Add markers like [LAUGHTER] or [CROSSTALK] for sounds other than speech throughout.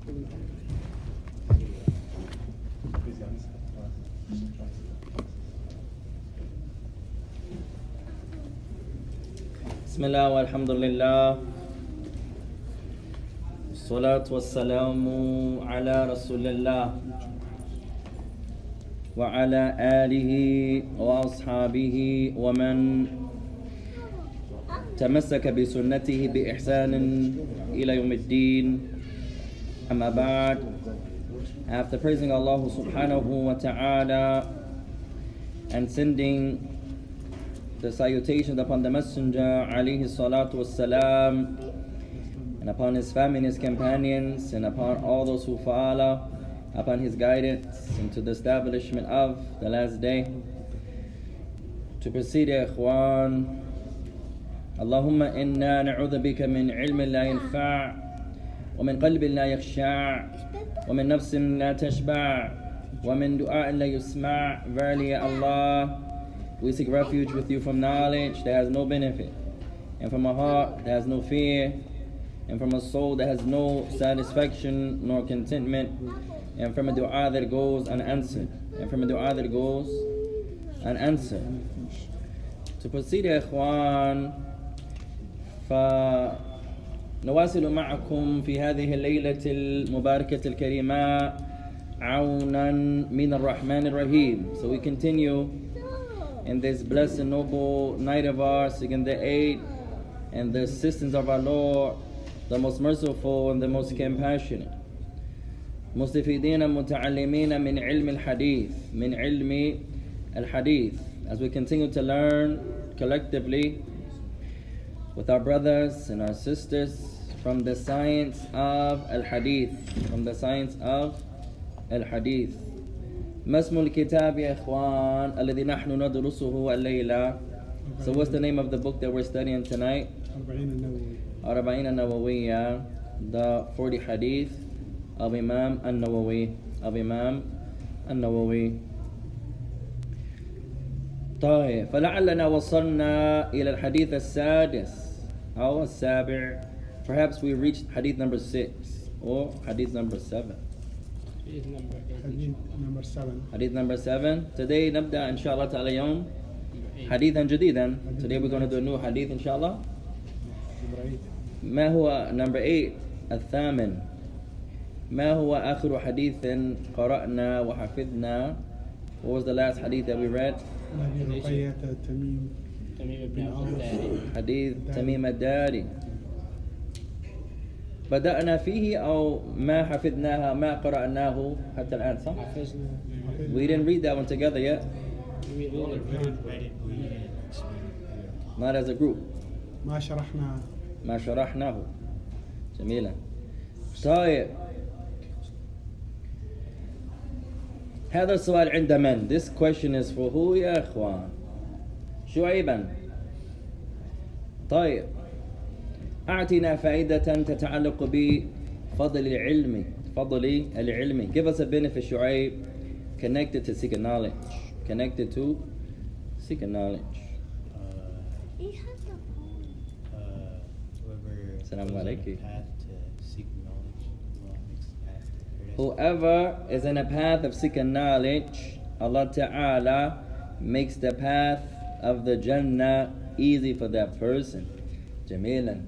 بسم الله والحمد لله الصلاة والسلام على رسول الله وعلى آله وأصحابه ومن تمسك بسنته بإحسان إلى يوم الدين. أما بعد After praising Allah subhanahu wa ta'ala and sending the salutations upon the Messenger alayhi salatu wassalam and upon his family and his companions and upon all those who follow upon his guidance into the establishment of the last day. To proceed, ya ikhwan, اللهم إنا نعوذ بك من علم لا ينفع ومن قلب لا يخشع ومن نفس لا تشبع ومن دعاء لا يسمع Verily, Allah, we seek refuge with you from knowledge that has no benefit, and from a heart that has no fear, and from a soul that has no satisfaction nor contentment, and from a dua that goes unanswered, and from a dua that goes unanswered. To proceed, يا إخوان, فنواصل معكم في هذه الليلة المباركة الكريمة عونا من الرحمن الرحيم. So we continue in this blessed and noble night of ours, seeking the aid and the assistance of our Lord, the most merciful and the most compassionate. مستفيدين متعلمين من علم الحديث من علم الحديث as we continue to learn collectively with our brothers and our sisters from the science of al-hadith from the science of al-hadith ما اسم الكتاب يا إخوان الذي نحن ندرسه الليلة So what's the name of the book that we're studying tonight? أربعين النووي أربعين النووية The 40 Hadith of Imam النووي of Imam النووي طيب فلعلنا وصلنا إلى الحديث السادس أو السابع Perhaps we reached Hadith number 6 or Hadith number 7 حديث نمبر 7 Hadith number 7 Today نبدأ إن شاء الله تعالى يوم حديثا جديدا Today we're going to do a new hadith إن شاء الله نمبر 8 ما هو number 8 الثامن ما هو آخر حديث قرأنا وحفظنا What was the last hadith that we read? تميم بن حديث تميم الداري. بدأنا فيه أو ما حفظناها ما قرأناه حتى الآن صح؟ حفظنا. We didn't read that one together yet. We read it. not as a group. ما شرحنا. ما شرحناه. جميلا طيب. هذا السؤال عند من؟ This question is for who يا إخوان؟ شعيبا طيب أعطنا فائدة تتعلق بفضل العلم فضل العلم Give us a benefit شعيب connected to seeking knowledge connected to seeking knowledge uh, Assalamu alaikum. Whoever is in a path of seeking knowledge, Allah Ta'ala makes the path of the Jannah easy for that person. جميلا.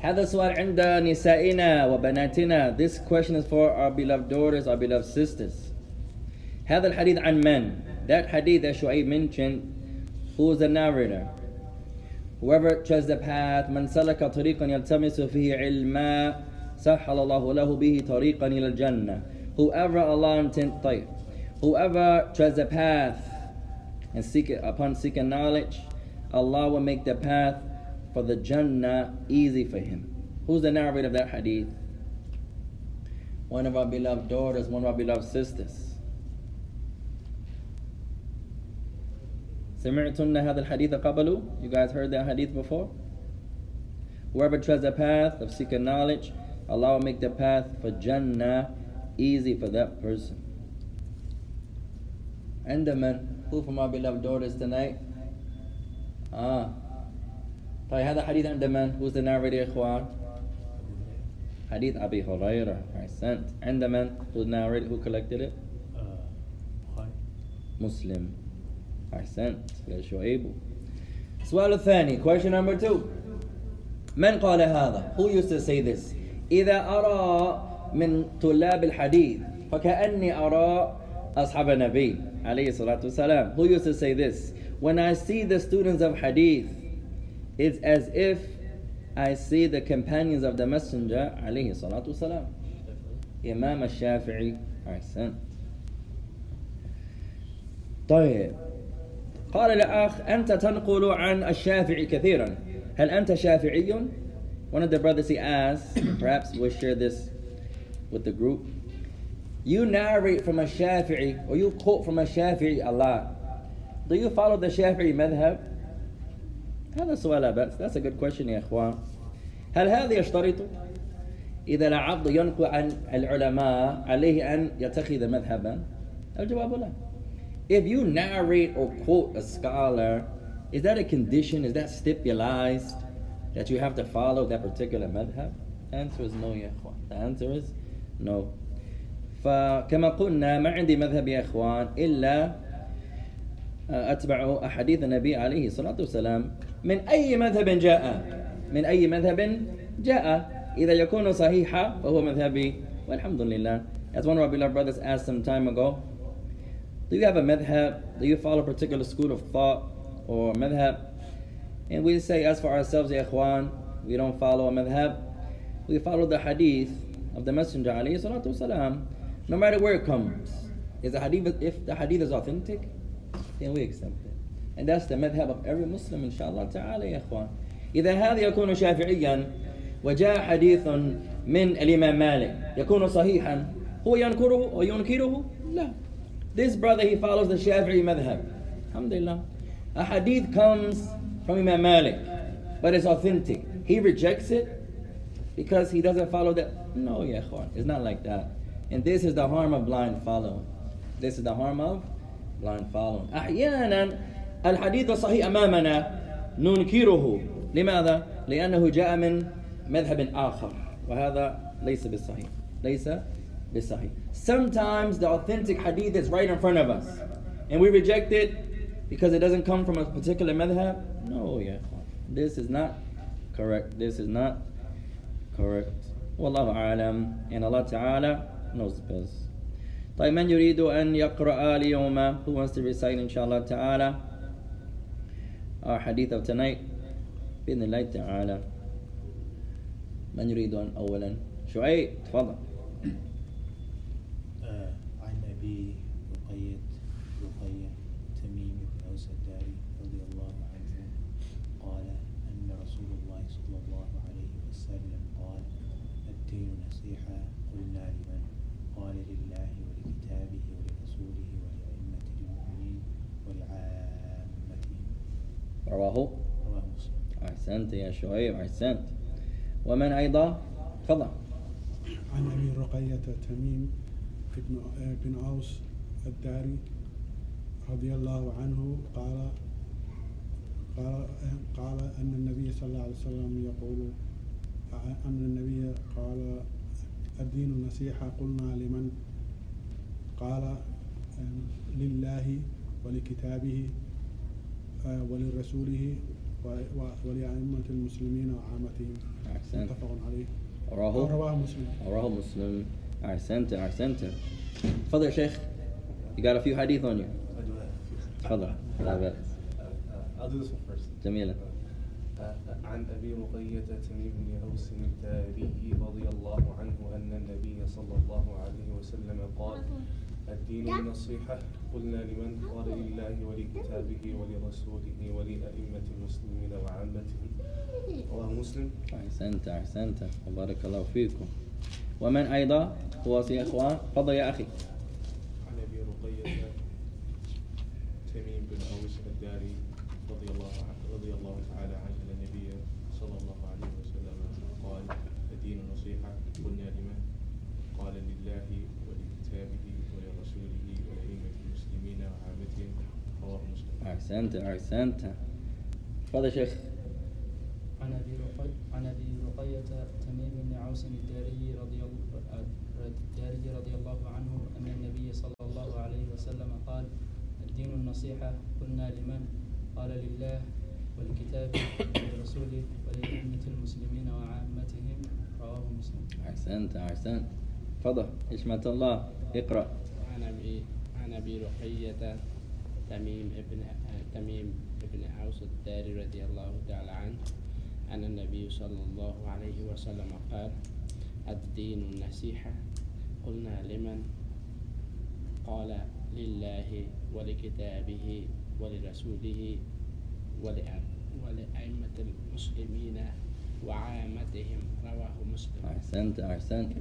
هذا السؤال عند نسائنا وبناتنا. This question is for our beloved daughters, our beloved sisters. هذا الحديث عن من? That hadith that Shu'aib mentioned, who is the narrator? Whoever treads the path, من سلك طريقا يلتمس فيه علما سهل الله له به طريقا إلى الجنة. Whoever Allah intend, طيب. Whoever treads the path and seek it, upon seeking knowledge, Allah will make the path for the Jannah easy for him. Who's the narrator of that hadith? One of our beloved daughters, one of our beloved sisters. سمعتن هذا الحديث قبل? You guys heard that hadith before? Whoever treads the path of seeking knowledge, Allah will make the path for Jannah easy for that person. And the man, who from our beloved daughters tonight? Ah. طيب هذا حديث عند من؟ Who's the narrator يا إخوان? Hadith Abi Hurairah. أحسنت. عند من? Who narrated? Who collected it? Uh, Bukhari. Muslim. أحسنت. يا شعيب. السؤال الثاني. Question number two. من قال هذا? Who used to say this? إذا أرى من طلاب الحديث فكأني أرى أصحاب النبي عليه الصلاة والسلام. Who used to say this? When I see the students of hadith, it's as if I see the companions of the Messenger عليه الصلاة والسلام. إمام الشافعي أحسن طيب قال الأخ أنت تنقل عن الشافعي كثيرا هل أنت شافعي؟ One of the brothers he asked, perhaps we'll share this with the group. You narrate from a Shafi'i or you quote from a Shafi'i a lot. Do you follow the Shafi'i madhab? هذا سؤال لا بأس. That's a good question يا إخوان. هل هذا يشترط إذا العبد ينقل عن العلماء عليه أن يتخذ مذهبا؟ الجواب لا. If you narrate or quote a scholar, is that a condition? Is that stipulated that you have to follow that particular madhab? The answer is no يا إخوان. The answer is no. فكما قلنا ما عندي مذهب يا إخوان إلا أتبع أحاديث النبي عليه الصلاة والسلام من أي مذهب جاء من أي مذهب جاء إذا يكون صحيحا فهو مذهبي والحمد لله As one of our beloved brothers asked some time ago Do you have a madhab? Do you follow a particular school of thought or madhab? And we say as for ourselves, ya ikhwan, we don't follow a madhab. We follow the hadith of the Messenger alayhi salatu wasalam, no matter where it comes. Is the hadith, if the hadith is authentic, then we accept it. And that's the madhab of every Muslim, inshallah ta'ala, ya ikhwan. إذا هذا يكون شافعيا وجاء حديث من الإمام مالك يكون صحيحا هو ينكره وينكره لا This brother he follows the Shafi'i madhab Alhamdulillah A hadith comes from Imam Malik but it's authentic He rejects it because he doesn't follow that No ya ikhwan, it's not like that And this is the harm of blind following This is the harm of blind following أحيانا الحديث الصحيح أمامنا ننكره لماذا؟ لأنه جاء من مذهب آخر وهذا ليس بالصحيح ليس بالصحيح Sometimes the authentic hadith is right in front of us and we reject it because it doesn't come from a particular madhab No, yeah. This is not correct. This is not correct. والله أعلم and Allah Ta'ala best. طيب من يريد أن يقرأ اليوم؟ Who wants to recite إن شاء الله تعالى؟ Our hadith of tonight. بإذن الله تعالى. من يريد أن أولا. شعيب تفضل. آه، عن أبي رقية رقية تميم بن أوس الداري رضي الله عنه قال أن رسول الله صلى الله عليه وسلم قال الدين نصيحة قلنا لمن قال لله ولكتابه ولرسوله ولأئمة المؤمنين ولعامتهم رواه رواه مسلم. أحسنت يا شعيب أحسنت. ومن أيضا؟ تفضل. عن أبي رقية تميم بن بن أوس الداري رضي الله عنه قال قال قال أن النبي صلى الله عليه وسلم يقول أن النبي قال الدين نصيحة قلنا لمن قال لله ولكتابه ولرسوله ولأئمة المسلمين وعامتهم. متفق عليه. رواه رواه مسلم. رواه مسلم. أحسنت أحسنت. تفضل يا شيخ. You got a few hadith on you. I do have. تفضل. لا بأس Uh, I'll do this one first. جميلة. Uh, عن أبي رقية تميم بن أوس الداري رضي الله عنه أن النبي صلى الله عليه وسلم قال الدين النصيحة. قلنا لمن قال لله ولكتابه ولرسوله ولأئمة المسلمين وعامتهم رواه مسلم. أحسنت أحسنت. وبارك الله فيكم. ومن أيضا هو يا إخوان تفضل يا أخي عن أبي رقية تميم بن أوس الداري رضي الله عنه رضي الله تعالى عنه أن النبي صلى الله عليه وسلم قال الدين نصيحة قلنا لمن قال لله ولكتابه ولرسوله ولأئمة المسلمين وعامتهم رواه مسلم أحسنت أحسنت. تفضل يا شيخ. عن أبي رقي عن أبي رقية تميم بن أوس الداري رضي الله الداري رضي الله عنه أن النبي صلى الله عليه وسلم قال الدين النصيحة قلنا لمن؟ قال لله ولكتابه ولرسوله ولأئمة المسلمين وعامتهم. رواه مسلم. أحسنت أحسنت. تفضل. حشمة الله اقرأ. عن أبي عن أبي رقية تميم ابن تميم ابن أوس الداري رضي الله تعالى عنه أن النبي صلى الله عليه وسلم قال الدين النصيحة. قلنا لمن؟ قال لله ولكتابه ولرسوله ولأ- ولأئمة المسلمين وعامتهم رواه مسلم. أحسنت أحسنت.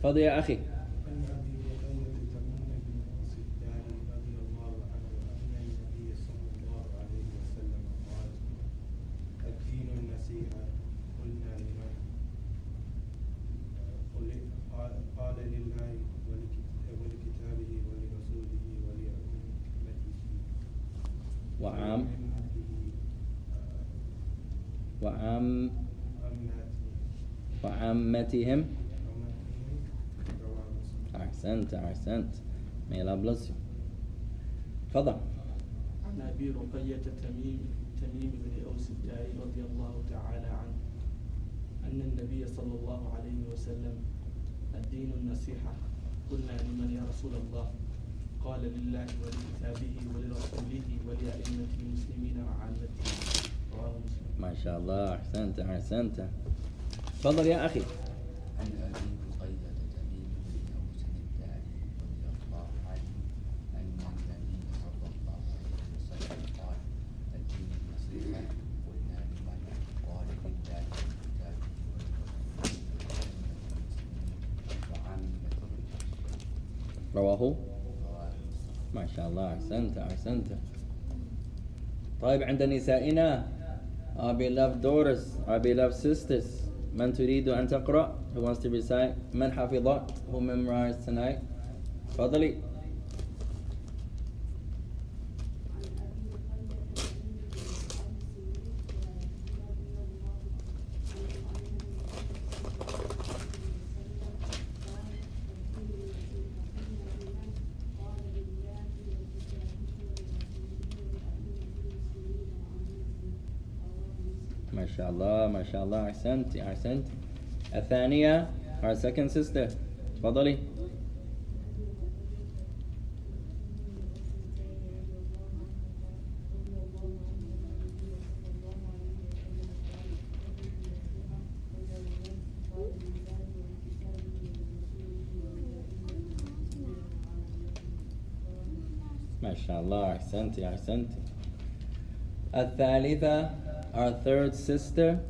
تفضل يا أخي عن ابي هريره تميم بن اوس الداري رضي الله عنه ان النبي صلى الله عليه وسلم قال الدين النصيحه قلنا لمن قل قال قال لله ولكت- ولكتابه ولرسوله ولأمته وعام ولأمته، وعام آه، عامته وعامتهم عامتهم أحسنت أحسنت. Allah bless you. تفضل. عن أبي رقية تميم تميم بن أوس الداري رضي الله تعالى عنه أن النبي صلى الله عليه وسلم الدين النصيحة قلنا لمن يا رسول الله؟ قال لله ولكتابه ولرسوله ولأئمة المسلمين وعامتهم رواه مسلم. ما شاء الله. أحسنت أحسنت. تفضل يا أخي. رواه؟ ما شاء الله أحسنت أحسنت. طيب عند نسائنا ابي beloved daughters ابي beloved sisters. Man read an taqra, who wants to recite. Man who memorized tonight. Fadli. شاء الله ما شاء الله أحسنت أحسنت. الثانية our second sister. تفضلي. ما شاء الله أحسنتي أحسنتي الثالثة our third sister.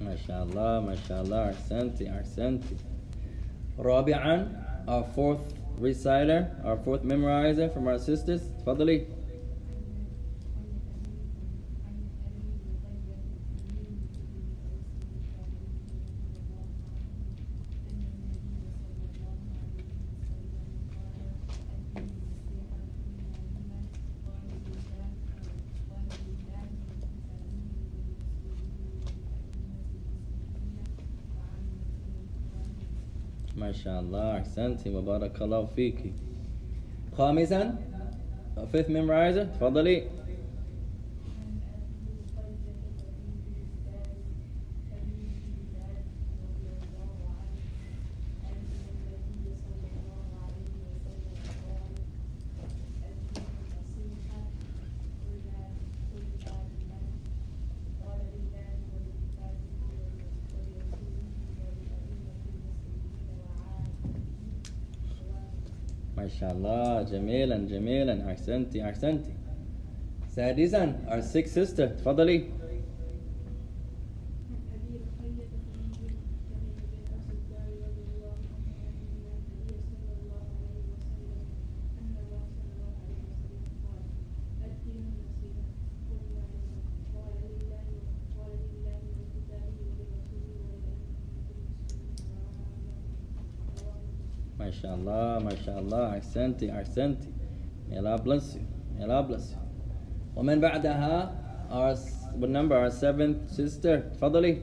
MashaAllah, MashaAllah, Arsanti, Arsanti. Rabi'an, our fourth reciter, our fourth memorizer from our sisters. Fadali. شاء الله أحسنتي وبارك الله فيك خامسا fifth memorizer تفضلي. شاء الله. جميلا جميلا. أحسنتي أحسنتي. سادسا our sixth sister تفضلي. MashaAllah, MashaAllah, Ahsanti, Ahsanti. May Allah bless you. May Allah bless you. Woman Ba'daha, our, what number? Our seventh sister. Fadali.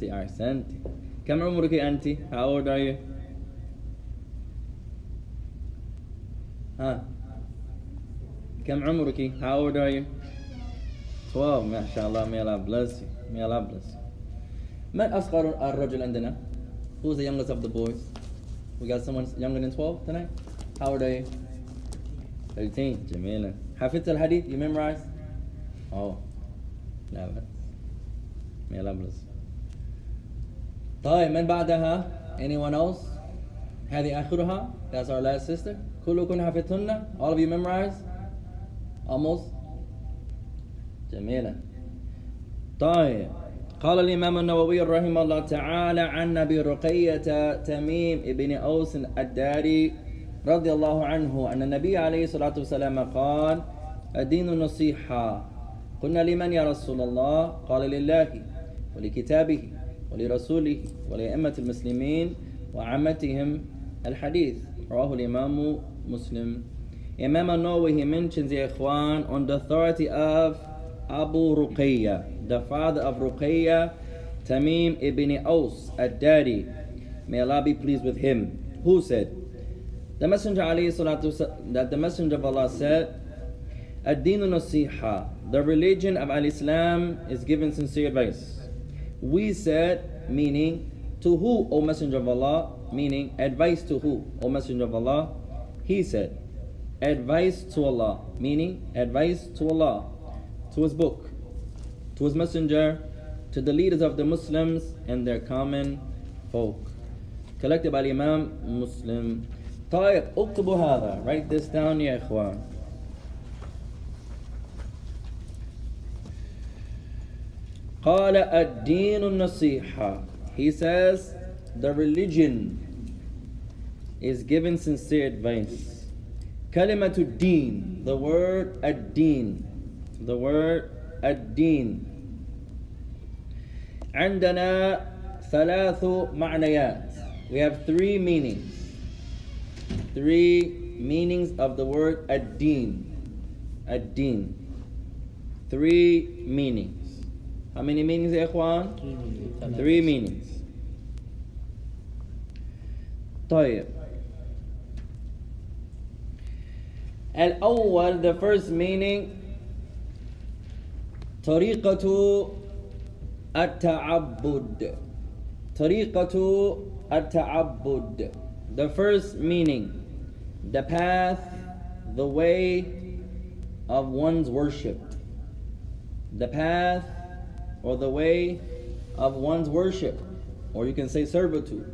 أحسنتي أحسنتي كم عمرك أنت؟ How old are you? ها كم عمرك؟ How old are you? 12 ما شاء الله may Allah bless you may Allah bless you من أصغر الرجل عندنا؟ Who's the youngest of the boys? We got someone younger than 12 tonight? How old are you? 13 جميلة حفظت الحديث? You memorized? Oh لا بأس May Allah bless you. طيب من بعدها؟ anyone else هذه آخرها. That's our last sister. كلكم حفظتن. All of you memorized almost. جميلة. طيب قال الإمام النووي رحمه الله تعالى عن أبي رقية تميم ابن أوس الداري رضي الله عنه أن النبي عليه الصلاة والسلام قال الدين النصيحة. قلنا لمن يا رسول الله؟ قال لله ولكتابه. ولرسوله ولأئمة المسلمين وعامتهم الحديث رواه الإمام مسلم Imam Nawawi he mentions Ikhwan on the authority of Abu Ruqayya, the father of Ruqayya, Tamim ibn Aus ad-Dari. May Allah be pleased with him. Who said? The Messenger alayhi salatu that the Messenger of Allah said, Ad-Dinu. The religion of Al-Islam is giving sincere advice. We said, meaning to who, O Messenger of Allah? Meaning advice to who, O Messenger of Allah? He said, advice to Allah, meaning advice to Allah, to His book, to His Messenger, to the leaders of the Muslims and their common folk. Collected by Imam Muslim. طيب اكتبوا هذا write this down يا إخوان قال الدين النصيحة He says the religion is given sincere advice كلمة الدين the word الدين the word الدين عندنا ثلاث معنيات we have three meanings three meanings of the word الدين الدين three meanings how many meanings يا إخوان three meanings طيب الأول the first meaning طريقة التعبد طريقة التعبد the first meaning the path the way of one's worship the path or the way of one's worship or you can say servitude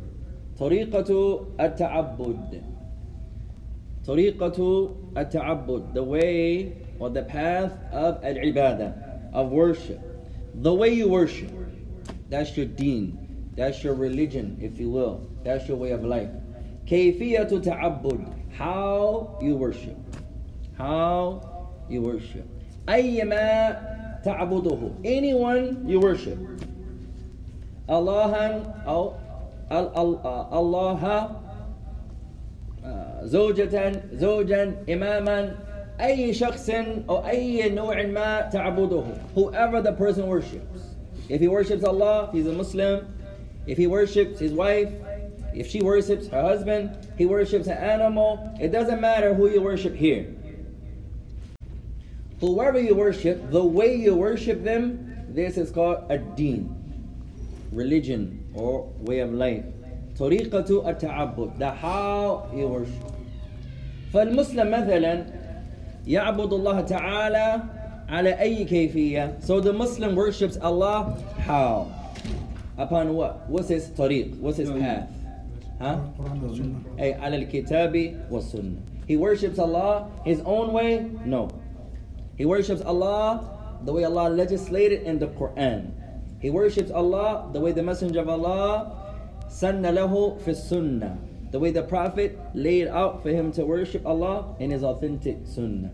طريقة التعبد طريقة التعبد the way or the path of al-ibadah of worship the way you worship that's your deen that's your religion if you will that's your way of life كيفية تعبد how you worship how you worship أيما تعبده anyone you worship الله أو الله زوجة زوجا إماما أي شخص أو أي نوع ما تعبده whoever the person worships if he worships Allah he's a Muslim if he worships his wife If she worships her husband, he worships an animal, it doesn't matter who you worship here. Whoever you worship, the way you worship them, this is called a deen, religion or way of life. طريقة التعبد, the how you worship. فالمسلم مثلا يعبد الله تعالى على أي كيفية. So the Muslim worships Allah how? Upon what? What's his طريق? What's his path? Huh? القرآن والسنة أي على الكتاب والسنة. He worships Allah his own way? No. He worships Allah the way Allah legislated in the Quran. He worships Allah the way the Messenger of Allah sanna lahu fi sunnah. The way the Prophet laid out for him to worship Allah in his authentic sunnah.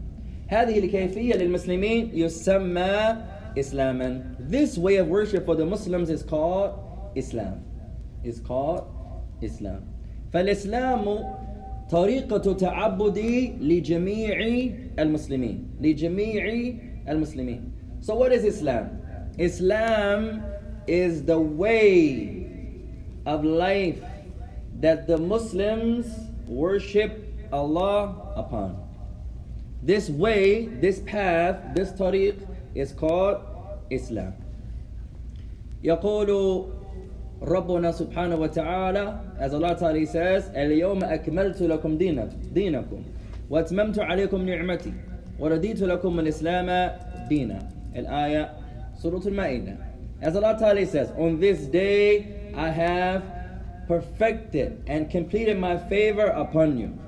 هذه الكيفية للمسلمين يسمى إسلاما. This way of worship for the Muslims is called Islam. Is called Islam. فالإسلام طريقة تعبدي لجميع المسلمين لجميع المسلمين So what is Islam? Islam is the way of life that the Muslims worship Allah upon. This way, this path, this tariq is called Islam. يقول Rabbuna subhanahu wa ta'ala, as Allah Ta'ala says, اليوم أكملت لكم دينكم وأتممت عليكم نعمتي ورديت لكم الإسلام دينا. Surah al-Ma'idah. As Allah Ta'ala says, on this day I have perfected and completed my favor upon you.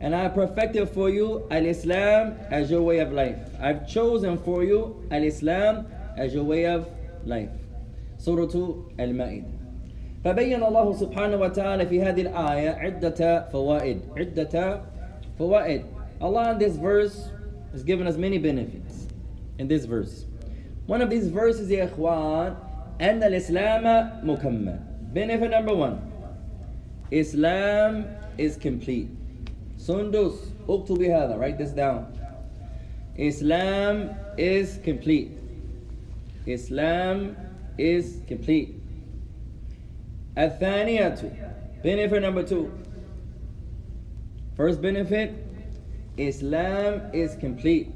And I have perfected for you Al Islam as your way of life. I've chosen for you Al Islam as your way of life. Surah Al Ma'idah. فبين الله سبحانه وتعالى في هذه الآية عدة فوائد عدة فوائد Allah in this verse has given us many benefits in this verse one of these verses يا إخوان أن الإسلام مكمل benefit number one Islam is complete سندس اكتبي هذا write this down Islam is complete Islam is complete الثانية benefit number two first benefit Islam is complete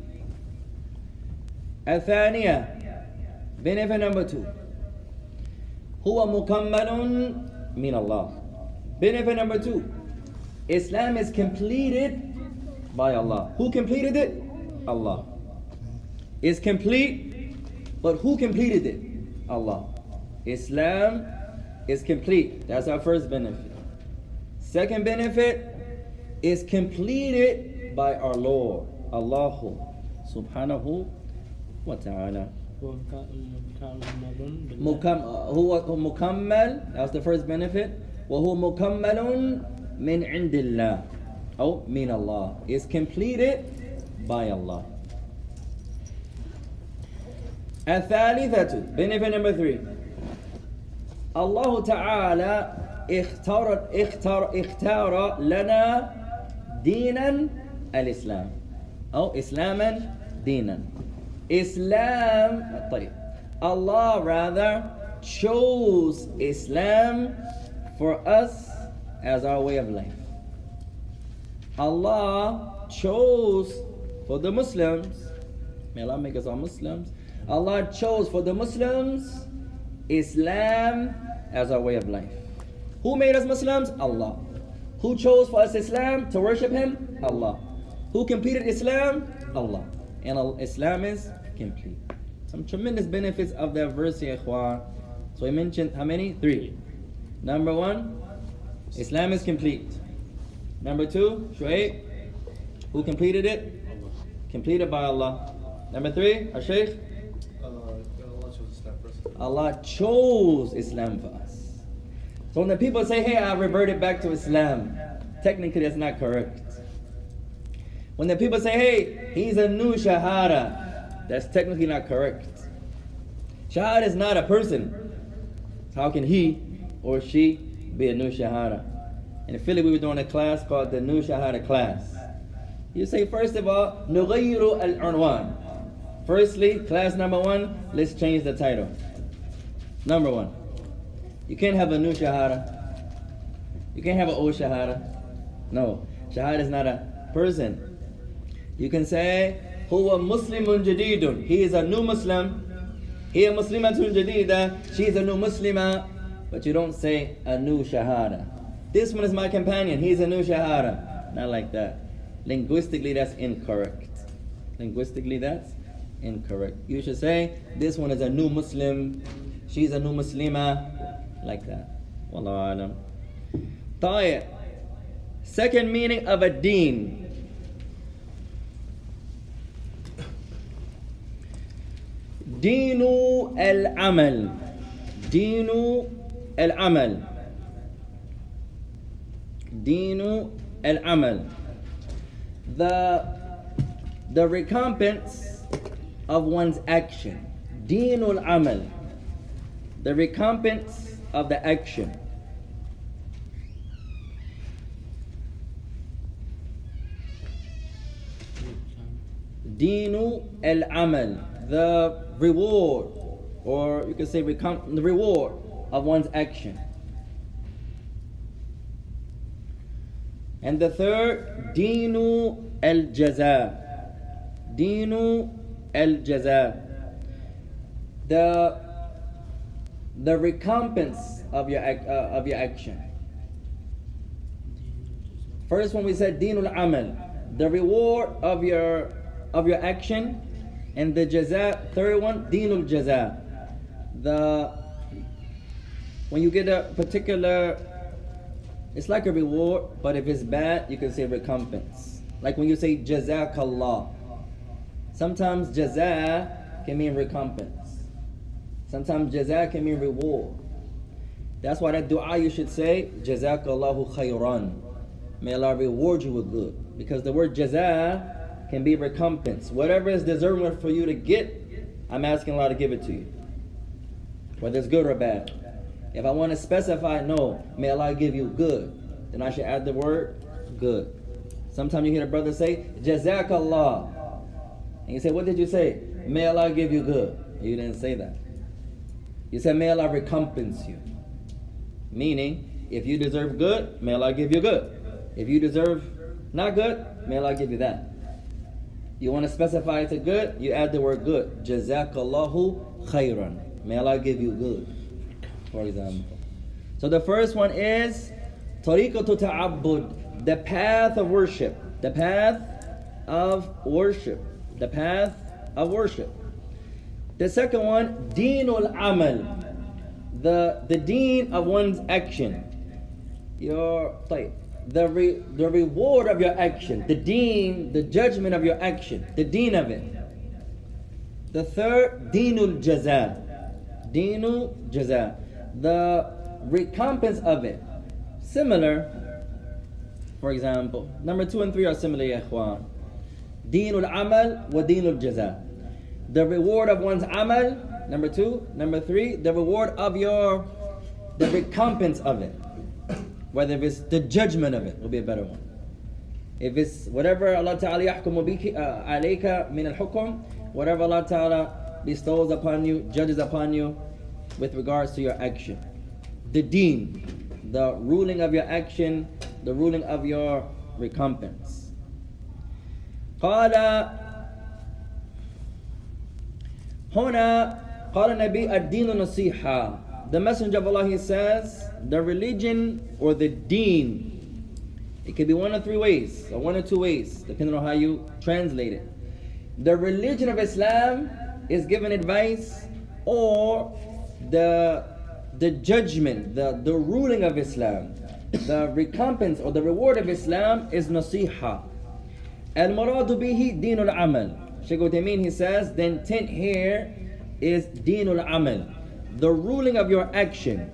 الثانية benefit number two هو مكمل من الله benefit number two Islam is completed by Allah who completed it Allah is complete but who completed it Allah Islam is complete. That's our first benefit. Second benefit is completed by our Lord, Allah subhanahu wa ta'ala. مكم هو مكمل that's the first benefit وهو مكمل من عند الله أو من الله is completed by Allah الثالثة benefit number three الله تعالى اختار اختار اختار لنا دينا الاسلام أو اسلاما دينا اسلام طيب Allah rather chose Islam for us as our way of life Allah chose for the Muslims may Allah make us all Muslims Allah chose for the Muslims Islam as our way of life. Who made us Muslims? Allah. Who chose for us Islam to worship Him? Allah. Who completed Islam? Allah. And Islam is complete. Some tremendous benefits of that verse, ikhwan. So we mentioned how many? Three. Number one, Islam is complete. Number two, Shu'aib. Who completed it? Completed by Allah. Number three, our Shaykh. Allah chose Islam for us. So when the people say, hey, I reverted back to Islam, technically that's not correct. When the people say, hey, he's a new Shahada, that's technically not correct. Shahada is not a person. How can he or she be a new Shahada? In Philly, we were doing a class called the New Shahada class. You say, first of all, نغير al Firstly, class number one, let's change the title. Number one, you can't have a new shahada. You can't have an old shahada. No, shahada is not a person. You can say, huwa muslimun jadidun. He is a new Muslim. He a muslimatun jadida. She is a new Muslima. But you don't say a new shahada. This one is my companion. He's a new shahada. Not like that. Linguistically, that's incorrect. Linguistically, that's incorrect. You should say, this one is a new Muslim She's a new Muslima. Like that. Wallahu alam. طيب. Second meaning of a deen. دين العمل دين العمل دين العمل the the recompense of one's action دين العمل the recompense of the action. Dinu al amal, the reward, or you can say recom- the reward of one's action. And the third, Dinu al jaza. Dinu al jaza. The the recompense of your uh, of your action first one we said dinul amal the reward of your of your action and the jaza, third one, dinul jaza. The when you get a particular, it's like a reward, but if it's bad, you can say recompense. Like when you say jazakallah. Sometimes jaza can mean recompense. Sometimes jaza can mean reward. That's why that dua you should say, jazakallahu khayran. May Allah reward you with good. Because the word jaza can be recompense. Whatever is deserving for you to get, I'm asking Allah to give it to you. Whether it's good or bad. If I want to specify, no, may Allah give you good, then I should add the word good. Sometimes you hear a brother say, Jazakallah. And you say, What did you say? May Allah give you good. You didn't say that. You said, May Allah recompense you. Meaning, if you deserve good, may Allah give you good. If you deserve not good, may Allah give you that. You want to specify it to good, you add the word good. Jazakallahu khairan. May Allah give you good. For example. So the first one is tariqatu ta'abbud, the path of worship. The path of worship. The path of worship. The second one, deenul amal. The, the deen of one's action. Your, the, re, the reward of your action. The deen, the judgment of your action. The deen of it. The third, deenul jaza. Deenul jaza. The recompense of it. Similar, for example, number two and three are similar, ikhwan. Deenul amal wa deenul jaza The reward of one's amal, number two. Number three, the reward of your, the recompense of it whether if it's the judgment of it will be a better one. If it's whatever Allah Ta'ala يحكم بك عليك من الحكم, whatever Allah Ta'ala bestows upon you, judges upon you with regards to your action. The deen, the ruling of your action, the ruling of your recompense. قال هنا قال النبي الدين نصيحة the Messenger of Allah he says the religion or the deen it can be one of three ways or one or two ways depending on how you translate it the religion of Islam is given advice or the the judgment the, the ruling of Islam the recompense or the reward of Islam is nasiha al-muradu bihi dinul amal Shaykh Uthaymeen he says the intent here is dinul amal the ruling of your action.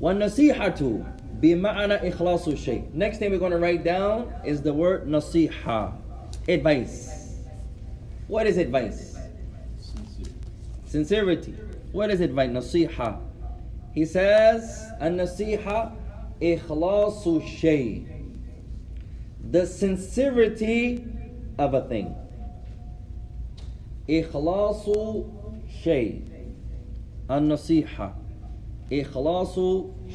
وَالنَّصِيحَةُ بِمَعَنَا إِخْلَاصُ الشَّيْء Next thing we're going to write down is the word nasiha. Advice. What is advice? Sincerity. What is advice? Nasiha. He says, النصيحة إخلاص الشيء The sincerity of a thing. إخلاص شيء النصيحة إخلاص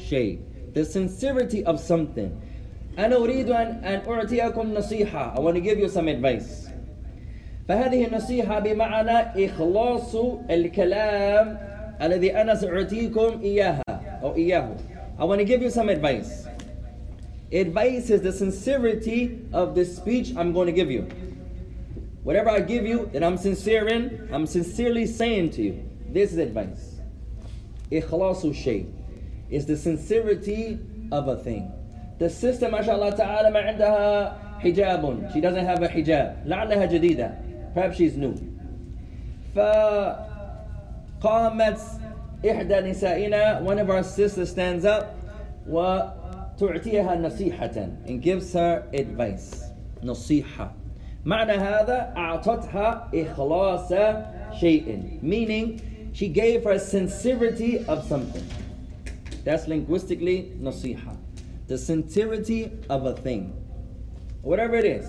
شيء the sincerity of something. أنا أريد أن أن أعطيكم نصيحة. I want to give you some advice. فهذه النصيحة بمعنى إخلاص الكلام الذي أنا سأعطيكم إياها أو إياه. I want to give you some advice. Advice is the sincerity of the speech I'm going to give you. Whatever I give you that I'm sincere in, I'm sincerely saying to you. This is advice. Ikhlasu shay is the sincerity of a thing. The sister, mashallah ta'ala, ما عندها حجاب. She doesn't have a hijab. لعلها جديدة. Perhaps she's new. فقامت إحدى نسائنا one of our sisters stands up وتعطيها نصيحة and gives her advice نصيحة معنى هذا أعطتها إخلاص شيء meaning she gave her sincerity of something that's linguistically نصيحة the sincerity of a thing whatever it is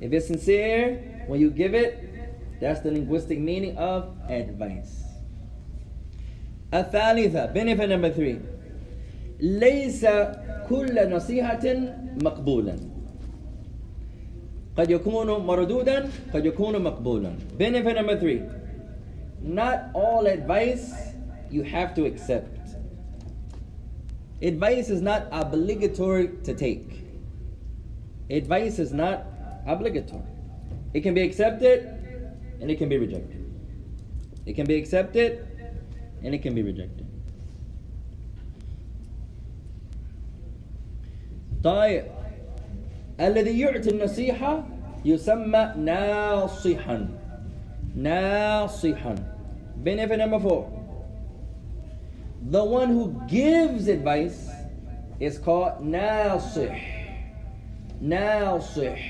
if it's sincere when you give it that's the linguistic meaning of advice الثالثة benefit number three ليس كل نصيحة مقبولا قد يكون مردودا قد يكون مقبولا benefit number three not all advice you have to accept advice is not obligatory to take advice is not obligatory it can be accepted and it can be rejected it can be accepted and it can be rejected طيب الذي يعطي النصيحة يسمى ناصحا ناصحا benefit number four the one who gives advice is called nasih nasih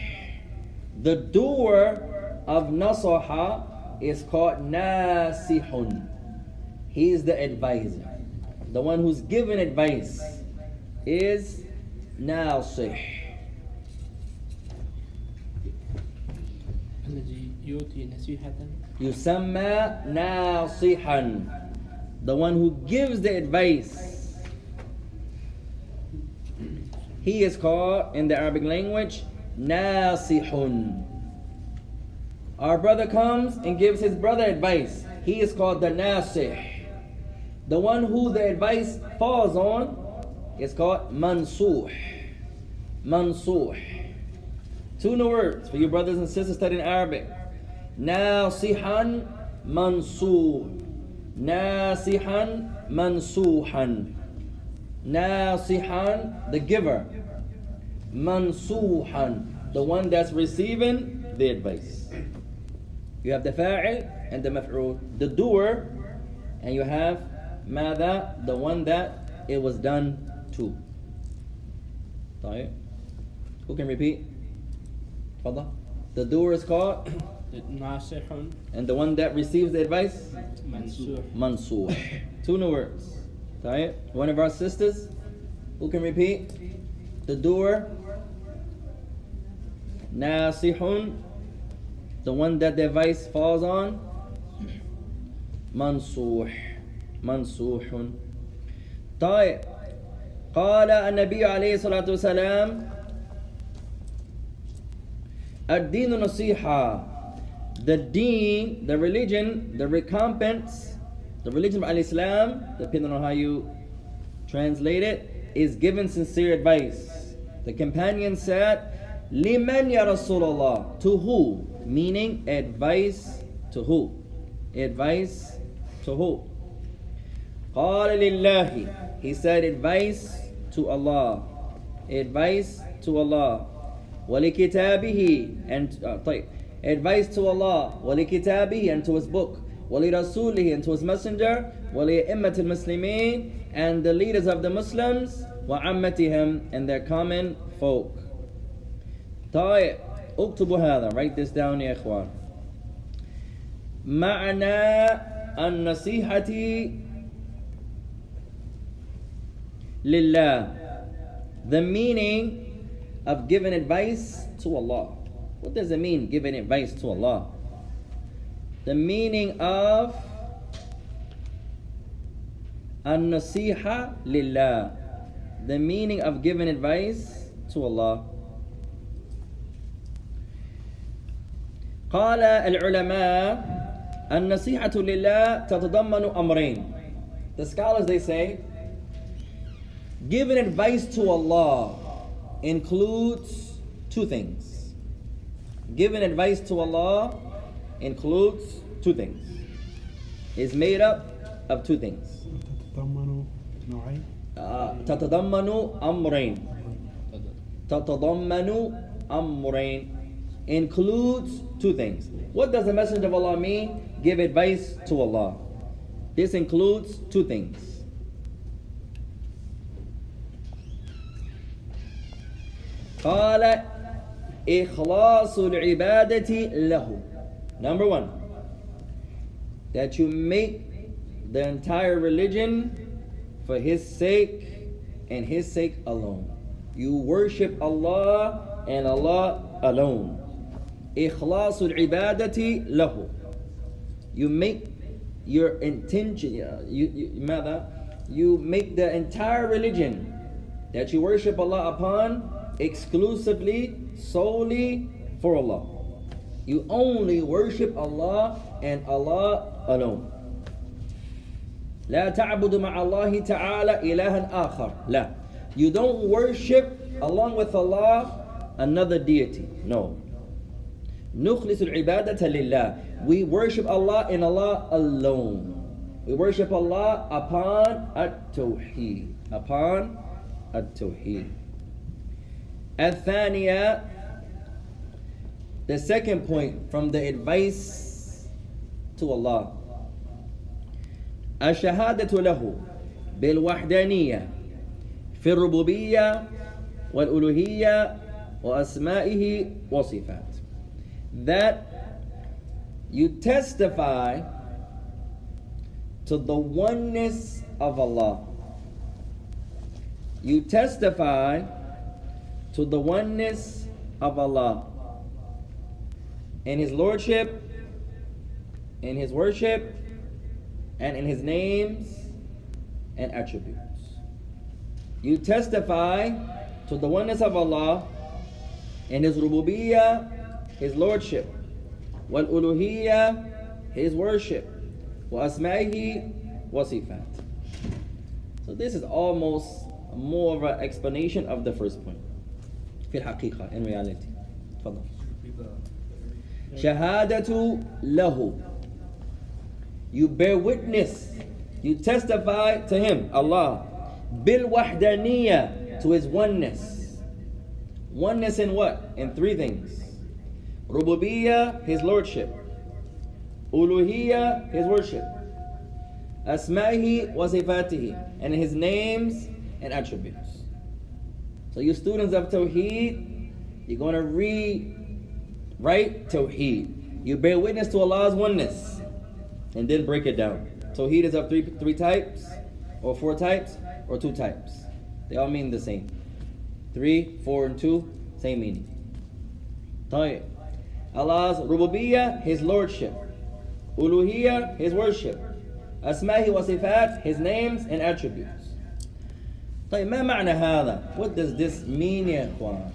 the doer of nasaha is called nasihun he is the advisor the one who's given advice is nasih يؤتي نصيحة يسمى ناصحا the one who gives the advice he is called in the Arabic language nasihun our brother comes and gives his brother advice he is called the nasih the one who the advice falls on is called mansuh mansuh two new words for you brothers and sisters studying Arabic ناصحا منصوح ناصحا منصوحا ناصحا the giver منصوحا the one that's receiving the advice you have the fa'il and the maf'ul the doer and you have ماذا the one that it was done to طيب who can repeat تفضل the doer is called ناصح and the one that receives the advice منسوح Mansoor. [LAUGHS] Two new words. Right? One of our sisters who can repeat the doer. Nasihun. The one that the advice falls on. Mansuh. Mansuhun. طيب قال النبي عليه الصلاة والسلام الدين نصيحة the deen, the religion, the recompense, the religion of Al-Islam, depending on how you translate it, is given sincere advice. The companion said, Liman ya Rasulullah, to who? Meaning advice to who? Advice to who? قال لله He said advice to Allah. Advice to Allah. ولكتابه and uh, طيب advice to Allah ولكتابه and to his book ولرسوله and to his messenger ولأئمة المسلمين and the leaders of the Muslims وعمتهم and their common folk طيب اكتبوا هذا write this down يا إخوان معنى النصيحة لله the meaning of giving advice to Allah what does it mean giving advice to Allah? The meaning of an-nasiha lillah. the meaning of giving advice to Allah. قال العلماء النصيحة لله تتضمن أمرين. The scholars they say giving advice to Allah includes two things. Giving advice to Allah includes two things. Is made up of two things. تتضمن نوعين آه، تتضمن أمرين تتضمن أمرين includes two things. What does the Messenger of Allah mean? Give advice to Allah. This includes two things. قال إخلاص العبادة له. Number one, that you make the entire religion for His sake and His sake alone. You worship Allah and Allah alone. إخلاص العبادة له. You make your intention, you, you, ماذا? you make the entire religion that you worship Allah upon exclusively, solely for Allah. You only worship Allah and Allah alone. لا تعبد مع الله تعالى إلها آخر لا You don't worship along with Allah another deity No نخلص العبادة لله We worship Allah and Allah alone We worship Allah upon التوحيد Upon التوحيد الثانية The second point from the advice to Allah الشهادة له بالوحدانية في الربوبية والألوهية وأسمائه وصفات that you testify to the oneness of Allah you testify to the oneness of Allah in His Lordship in His worship and in his names and attributes. You testify to the oneness of Allah in his rububiyyah, his lordship, wal uluhiyyah, his worship, wa asma'ihi wa sifat. So this is almost more of an explanation of the first point. في الحقيقة, in reality. تفضل. Shahadatu lahu. You bear witness. You testify to him, Allah. Bil wahdaniya to his oneness. Oneness in what? In three things. rububiya, his lordship. uluhiya, his worship. Asmahi wa sifatihi. And his names and attributes. So you students of Tawheed, you're going to read right? Tawheed. You bear witness to Allah's oneness and then break it down. Tawheed is of three three types, or four types, or two types. They all mean the same. Three, four, and two, same meaning. طيب. Allah's rububiyyah, His lordship. Uluhiyyah, His worship. Asmahi wa sifat, His names and attributes. طيب ما معنى هذا؟ What does this mean يا إخوان؟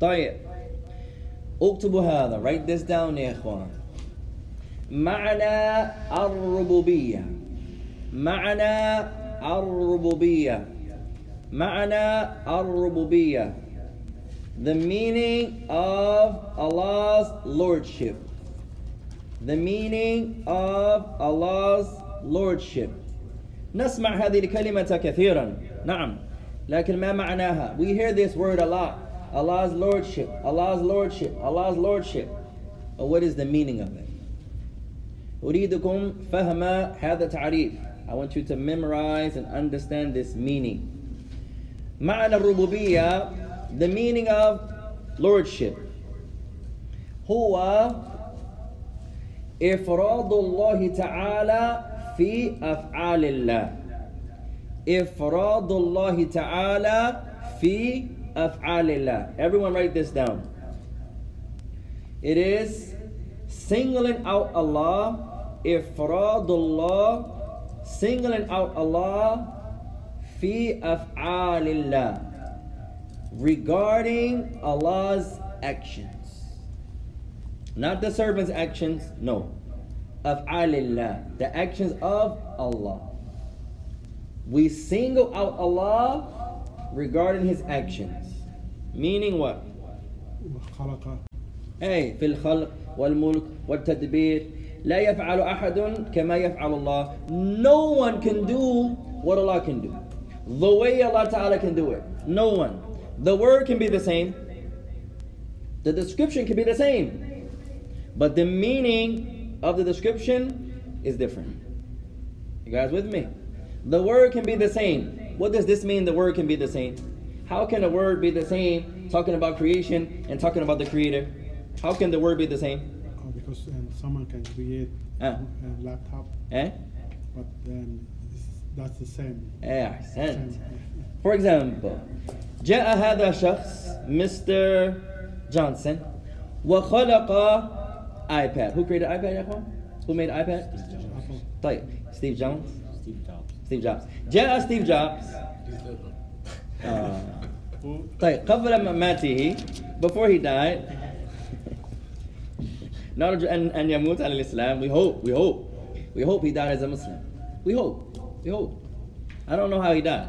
طيب اكتبوا هذا write this down يا إخوان معنى الربوبية معنى الربوبية معنى الربوبية the meaning of Allah's lordship the meaning of Allah's lordship نسمع هذه الكلمة كثيرا نعم لكن ما معناها we hear this word a lot Allah's lordship Allah's lordship Allah's lordship but what is the meaning of it أريدكم فهم هذا التعريف I want you to memorize and understand this meaning معنى الربوبية the meaning of lordship هو إفراد الله تعالى في أفعال الله إفراد الله تعالى في af'alillah. Everyone write this down. It is singling out Allah, ifradullah, singling out Allah fi af'alillah. Regarding Allah's actions. Not the servant's actions, no. Af'alillah, the actions of Allah. We single out Allah regarding His actions. Meaning what? وخلق أي في الخلق والملك والتدبير لا يفعل أحد كما يفعل الله No one can do what Allah can do The way Allah Ta'ala can do it No one The word can be the same The description can be the same But the meaning of the description is different You guys with me? The word can be the same What does this mean the word can be the same? How can a word be the same talking about creation and talking about the creator? How can the word be the same? uh, because um, someone can create Ah. a laptop, Eh? but then it's, that's the same. أحسنت. Same. For example, جاء هذا شخص Mr. Johnson وخلق iPad. Who created iPad يا اخوان? Who made iPad? Apple. طيب Steve Jones. Steve Jobs. Steve Jobs. جاء ستيف جوبز آه. طيب قبل مماته before he died نرجو أن أن يموت على الإسلام we hope we hope we hope he died as a Muslim we hope we hope I don't know how he died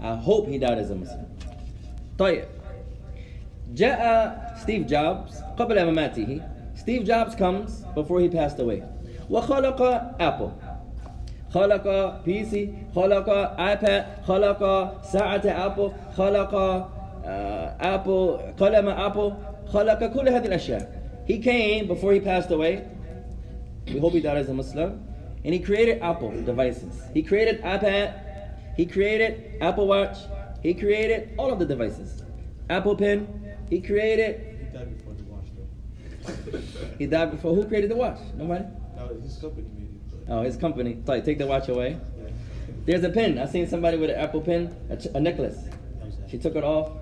I hope he died as a Muslim طيب جاء ستيف جوبز قبل مماته Steve Jobs comes before he passed away وخلق Apple خلق بي سي خلق ايباد خلق ساعة ابل خلق ابل قلم ابل خلق كل هذه الاشياء He came before he passed away. We hope he died as a Muslim. And he created Apple devices. He created iPad. He created Apple Watch. He created all of the devices. Apple Pen. He created. He died before the watch, though. He died before. Who created the watch? Nobody. No, his company made it. But Oh, his company. It's like, take the watch away. There's a pin. I seen somebody with an apple pin, a, a necklace. She took it off.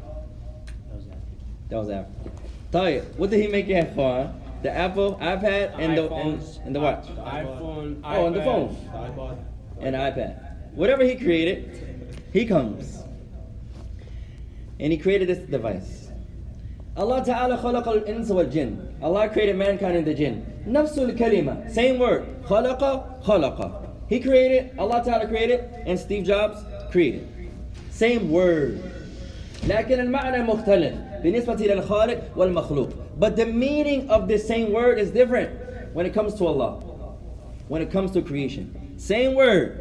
That was Apple. Tell you, what did he make it for? The Apple, iPad, and the, and, and, the watch. The iPhone, oh, and the phone. The iPod, and the iPad. Whatever he created, he comes. And he created this device. Allah Ta'ala khalaq al-ins wal-jinn. Allah created mankind and the jinn. نفس الكلمة, same word. خلق خلق. He created, Allah Ta'ala created, and Steve Jobs created. Same word. لكن المعنى مختلف بالنسبة إلى الخالق والمخلوق. But the meaning of this same word is different when it comes to Allah. When it comes to creation. Same word.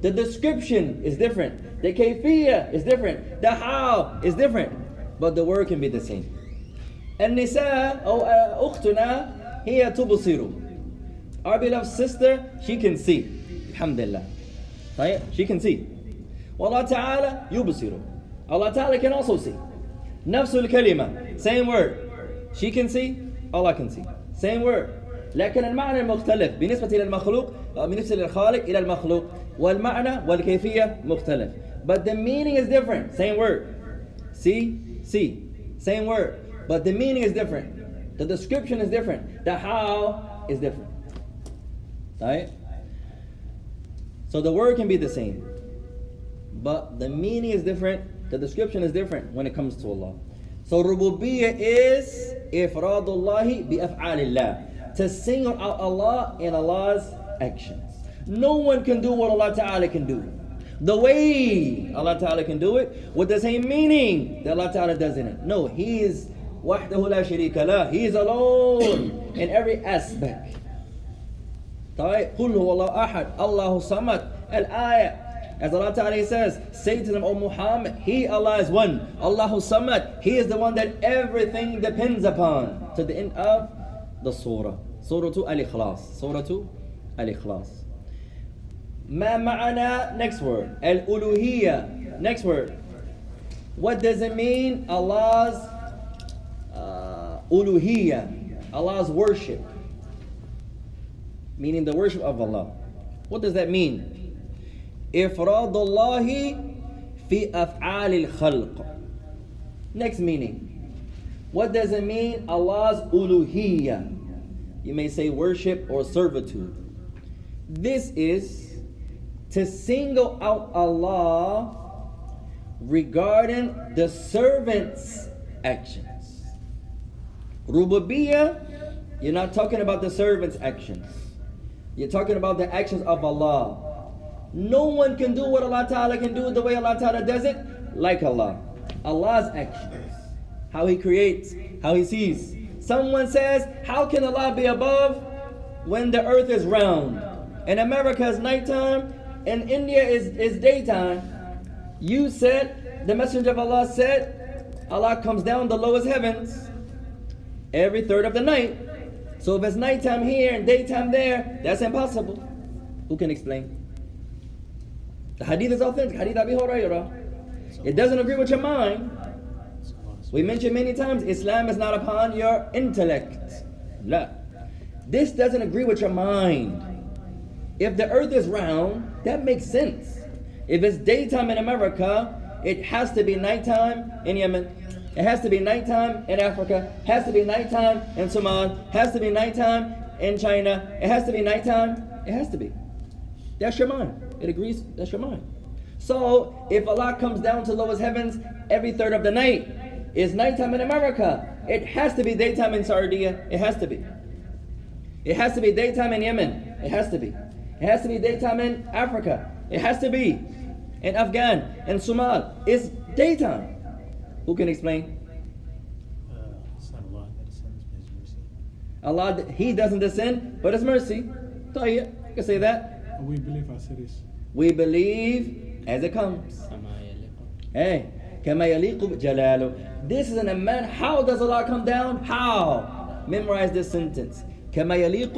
The description is different. The kayfiyah is different. The how is different. But the word can be the same. النساء أو أختنا هي تبصر. Our beloved sister, she can see. Alhamdulillah. طيب, she can see. والله تعالى يبصر. Allah Ta'ala can also see. نفس الكلمة, same word. She can see, Allah can see. Same word. لكن المعنى المختلف بالنسبة إلى المخلوق بالنسبة للخالق إلى المخلوق والمعنى والكيفية مختلف. But the meaning is different. Same word. See, see. Same word. But the meaning is different. the description is different. The how is different. Right? So the word can be the same. But the meaning is different. The description is different when it comes to Allah. So rububiyyah is ifradullahi bi af'alillah. To single out Allah in Allah's actions. No one can do what Allah Ta'ala can do. The way Allah Ta'ala can do it with the same meaning that Allah Ta'ala does in it. No, He is wahdahu la sharika lah. He is alone in every aspect. طيب قل هو الله أحد الله صمد الآية As Allah Ta'ala says, say to them, O Muhammad, He, Allah is one. Allahu Samad, He is the one that everything depends upon. To the end of the surah. Surah 2 Al-Ikhlas. Surah 2 Al-Ikhlas. ما معنى next word الألوهية next word what does it mean Allah's uh, Allah's worship, meaning the worship of Allah. What does that mean? Ifradullahi fi af'alil khalq. Next meaning. What does it mean? Allah's uluhiya. You may say worship or servitude. This is to single out Allah regarding the servant's action. Rububiyyah, you're not talking about the servant's actions. You're talking about the actions of Allah. No one can do what Allah Ta'ala can do the way Allah Ta'ala does it, like Allah. Allah's actions, how He creates, how He sees. Someone says, How can Allah be above when the earth is round? And America is nighttime, and India is, is daytime. You said, the Messenger of Allah said, Allah comes down the lowest heavens every third of the night. So if it's nighttime here and daytime there, that's impossible. Who can explain? The hadith is authentic. Hadith Abi Hurairah. It doesn't agree with your mind. We mentioned many times Islam is not upon your intellect. La. This doesn't agree with your mind. If the earth is round, that makes sense. If it's daytime in America, it has to be nighttime in Yemen. It has to be nighttime in Africa. Has to be nighttime in Somalia. Has to be nighttime in China. It has to be nighttime. It has to be. That's your mind. It agrees. That's your mind. So if Allah comes down to lowest heavens every third of the night, it's nighttime in America. It has to be daytime in Sardinia. It has to be. It has to be daytime in Yemen. It has to be. It has to be daytime in Africa. It has to be in Afghan and Somal. It's daytime. Who can explain? Uh, it's not Allah that descends by His mercy. Allah, He doesn't descend, but His mercy. طيب, you can say that. And we believe as it is. We believe as it comes. كما يليق Hey, كما يليق بجلاله. This is an man. How does Allah come down? How? Memorize this sentence. كما يليق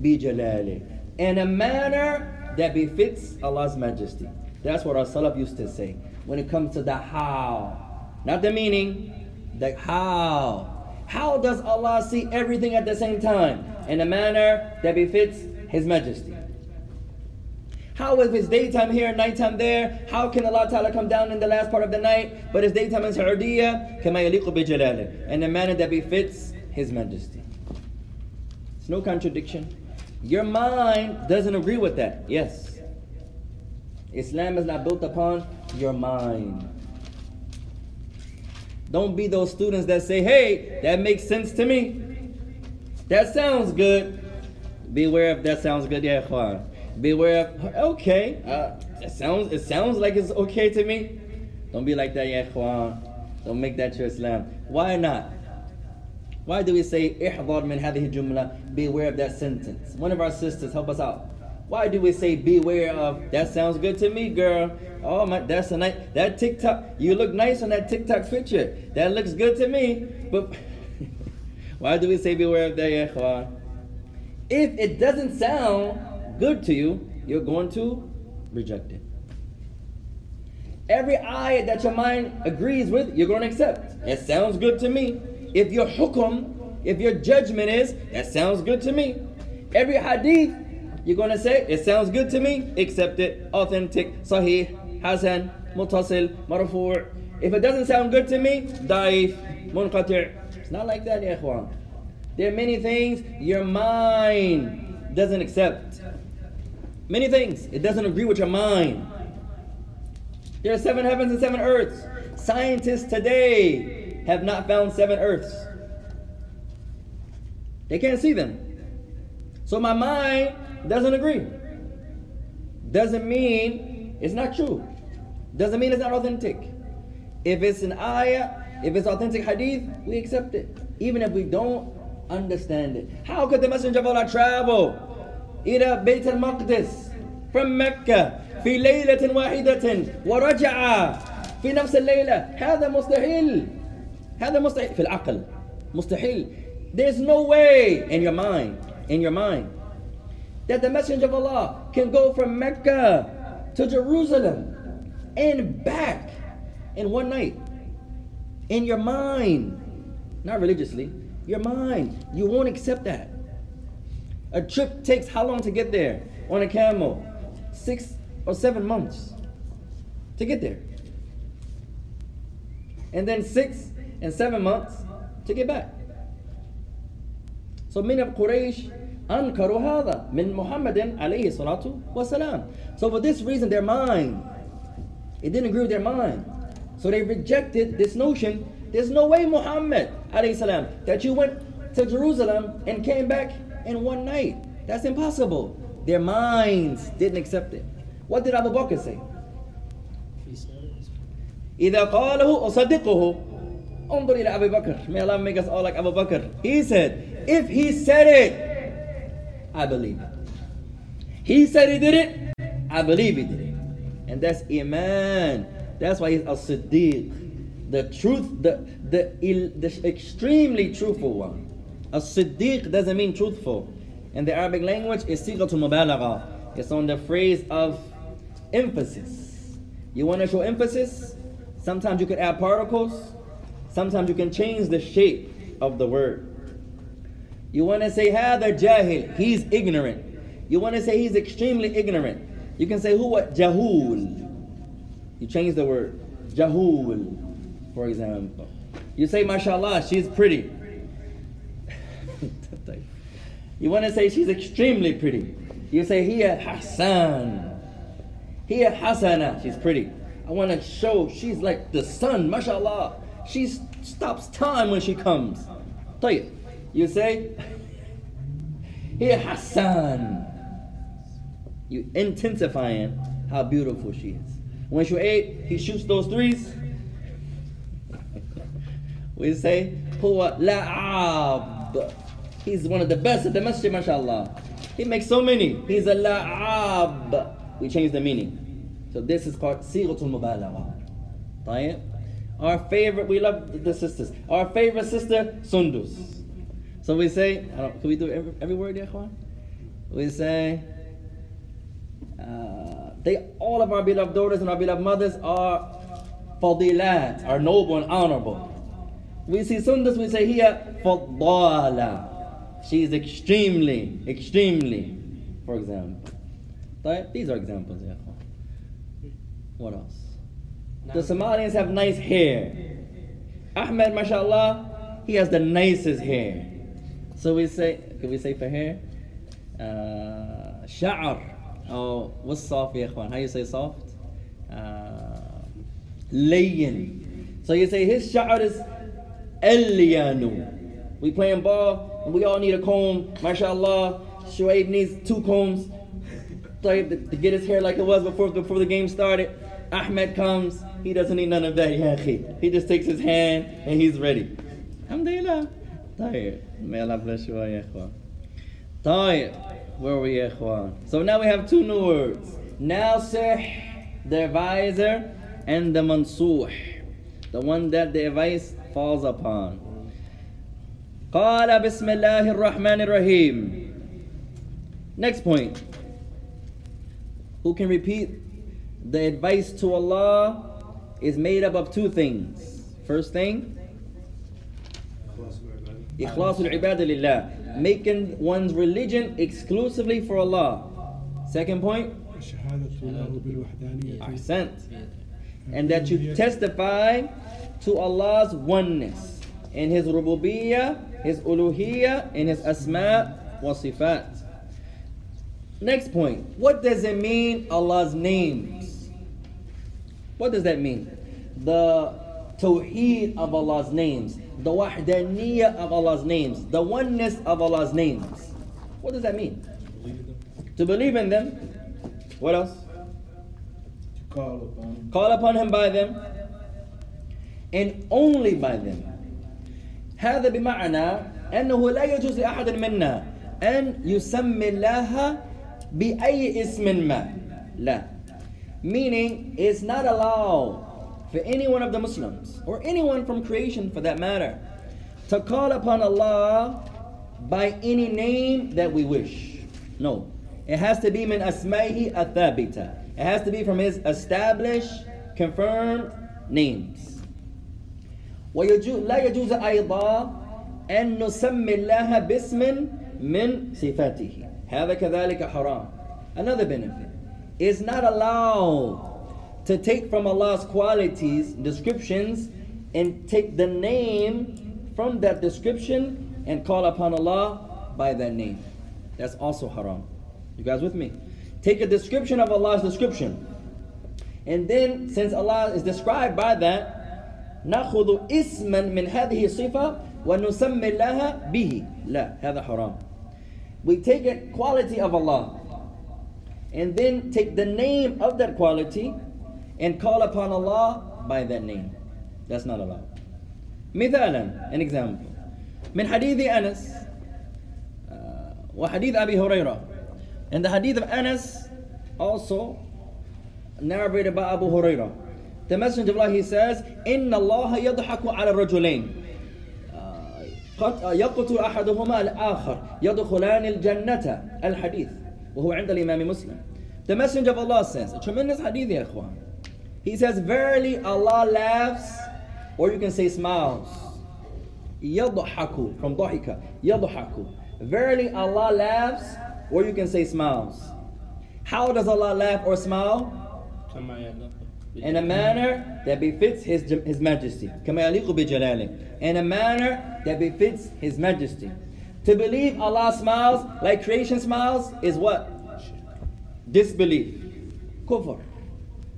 بجلاله. In a manner that befits Allah's majesty. That's what our Salaf used to say. When it comes to the how. Not the meaning, the how. How does Allah see everything at the same time in a manner that befits His majesty? How if it's daytime here, nighttime there? How can Allah Ta'ala come down in the last part of the night, but it's daytime in Saudiya? In a manner that befits His majesty. It's no contradiction. Your mind doesn't agree with that. Yes. Islam is not built upon your mind. Don't be those students that say, hey, that makes sense to me. That sounds good. Beware if that sounds good, yeah, Juan. Beware of, okay, uh, it, sounds, it sounds like it's okay to me. Don't be like that, yeah, Juan. Don't make that your Islam. Why not? Why do we say, min hadhihi jumla, beware of that sentence? One of our sisters, help us out. Why do we say beware of that sounds good to me, girl? Oh my that's a nice that TikTok you look nice on that TikTok picture. That looks good to me. But [LAUGHS] why do we say beware of that? If it doesn't sound good to you, you're going to reject it. Every ayat that your mind agrees with, you're going to accept. It sounds good to me. If your hukum, if your judgment is, that sounds good to me. Every hadith, you're going to say, it sounds good to me, accept it. Authentic, sahih, hasan, mutasil, marfu'. If it doesn't sound good to me, daif, munqati'. It's not like that, ikhwan. There are many things your mind doesn't accept. Many things. It doesn't agree with your mind. There are seven heavens and seven earths. Scientists today have not found seven earths. They can't see them. So my mind doesn't agree. Doesn't mean it's not true. Doesn't mean it's not authentic. If it's an ayah, if it's authentic hadith, we accept it. Even if we don't understand it. How could the Messenger of Allah travel إلى بيت المقدس from Mecca في ليلة واحدة ورجع في نفس الليلة هذا مستحيل هذا مستحيل في العقل مستحيل There's no way in your mind in your mind that the Messenger of Allah can go from Mecca to Jerusalem and back in one night. In your mind, not religiously, your mind. You won't accept that. A trip takes how long to get there on a camel? Six or seven months to get there. And then six and seven months to get back. So many of Quraysh أنكروا هذا من محمد عليه الصلاة والسلام. So for this reason, their mind, it didn't agree with their mind. So they rejected this notion. There's no way Muhammad alayhi salam that you went to Jerusalem and came back in one night. That's impossible. Their minds didn't accept it. What did Abu Bakr say? He said, إذا قاله أصدقه انظر إلى أبي بكر May Allah make us all like Abu Bakr He said if he said it I believe it. He said he did it. I believe he did it. And that's Iman. That's why he's a Siddiq The truth the, the, the extremely truthful one. A Siddiq doesn't mean truthful. In the Arabic language it's sigatul mubalagha. It's on the phrase of emphasis. You want to show emphasis? Sometimes you can add particles. Sometimes you can change the shape of the word. You want to say هذا jahil, he's ignorant. You want to say he's extremely ignorant. You can say huwa jahul. You change the word. Jahul, for example. You say mashallah, she's pretty. [LAUGHS] you want to say she's extremely pretty. You say hiya Hassan. Here, Hasana, she's pretty. I want to show she's like the sun, mashallah. She stops time when she comes. طيب. You say, Here, Hassan. You intensifying how beautiful she is. When ate, he shoots those threes. [LAUGHS] we say, Huwa la'ab. He's one of the best at the masjid, mashallah. He makes so many. He's a la'ab. We change the meaning. So this is called Sigatul Mubalagha. Our favorite, we love the sisters. Our favorite sister, Sundus. So we say, can we do every, every word, Yechwan? We say, uh, they all of our beloved daughters and our beloved mothers are fadilat, are noble and honorable. We see Sundus, we say here, fadala. She is extremely, extremely, for example. These are examples, yeah. What else? The Somalians have nice hair. Ahmed, mashallah, he has the nicest hair. So we say, can we say for hair? Uh, Sha'ar. Oh, what's soft, ya ikhwan? How you say soft? Uh, Layyin. So you say his sha'ar is Elyanu. We playing ball, and we all need a comb. Mashallah, Shoaib needs two combs to, to get his hair like it was before, before the game started. Ahmed comes, he doesn't need none of that. He just takes his hand and he's ready. Alhamdulillah. May Allah bless you, Yechwa. Tayyib. Where were Yechwa? So now we have two new words. nasih, the advisor, and the mansuh, the one that the advice falls upon. قال بسم الله الرحمن Next point. Who can repeat the advice to Allah is made up of two things. First thing, Ikhlasul ibadah lillah. Making one's religion exclusively for Allah. Second point. Ahsant. And that you testify to Allah's oneness in His rububiyyah, His uluhiyyah, in His asma wa sifat. Next point. What does it mean, Allah's names? What does that mean? The tawheed of Allah's names the wahdaniyah of Allah's names, the oneness of Allah's names. What does that mean? To believe in them. What else? To call upon Call upon Him by them, and only by them. هذا بمعنى أنه لا يجوز لأحد منا أن يسمي الله بأي اسم ما لا meaning it's not allowed for any one of the Muslims or anyone from creation for that matter to call upon Allah by any name that we wish no it has to be min asma'ihi athabita it has to be from his established confirmed names ويجوز لا يجوز أيضا أن نسمي الله باسم من صفاته هذا كذلك حرام another benefit it's not allowed to take from Allah's qualities descriptions and take the name from that description and call upon Allah by that name That's also haram. You guys with me? Take a description of Allah's description. And then, since Allah is described by that, نأخذ اسما من هذه الصفة ونسمي الله به لا هذا حرام we take a quality of Allah and then take the name of that quality and call upon Allah by that name that's not allowed مثالا an example من حديث أنس uh, وحديث أبي هريرة and the hadith of Anas also narrated by Abu Hurairah the Messenger of Allah he says, إن الله يضحك على الرجلين قد يقتل أحدهما الآخر يدخلان الجنة الحديث وهو عند الإمام مسلم The Messenger of Allah says, a tremendous hadith يا إخوان He says, Verily Allah laughs, or you can say smiles. Yadhaku, from Dahika. Yadhaku. Verily Allah laughs, or you can say smiles. How does Allah laugh or smile? In a manner that befits His, his Majesty. In a manner that befits His Majesty. To believe Allah smiles like creation smiles is what? Disbelief. Kufr.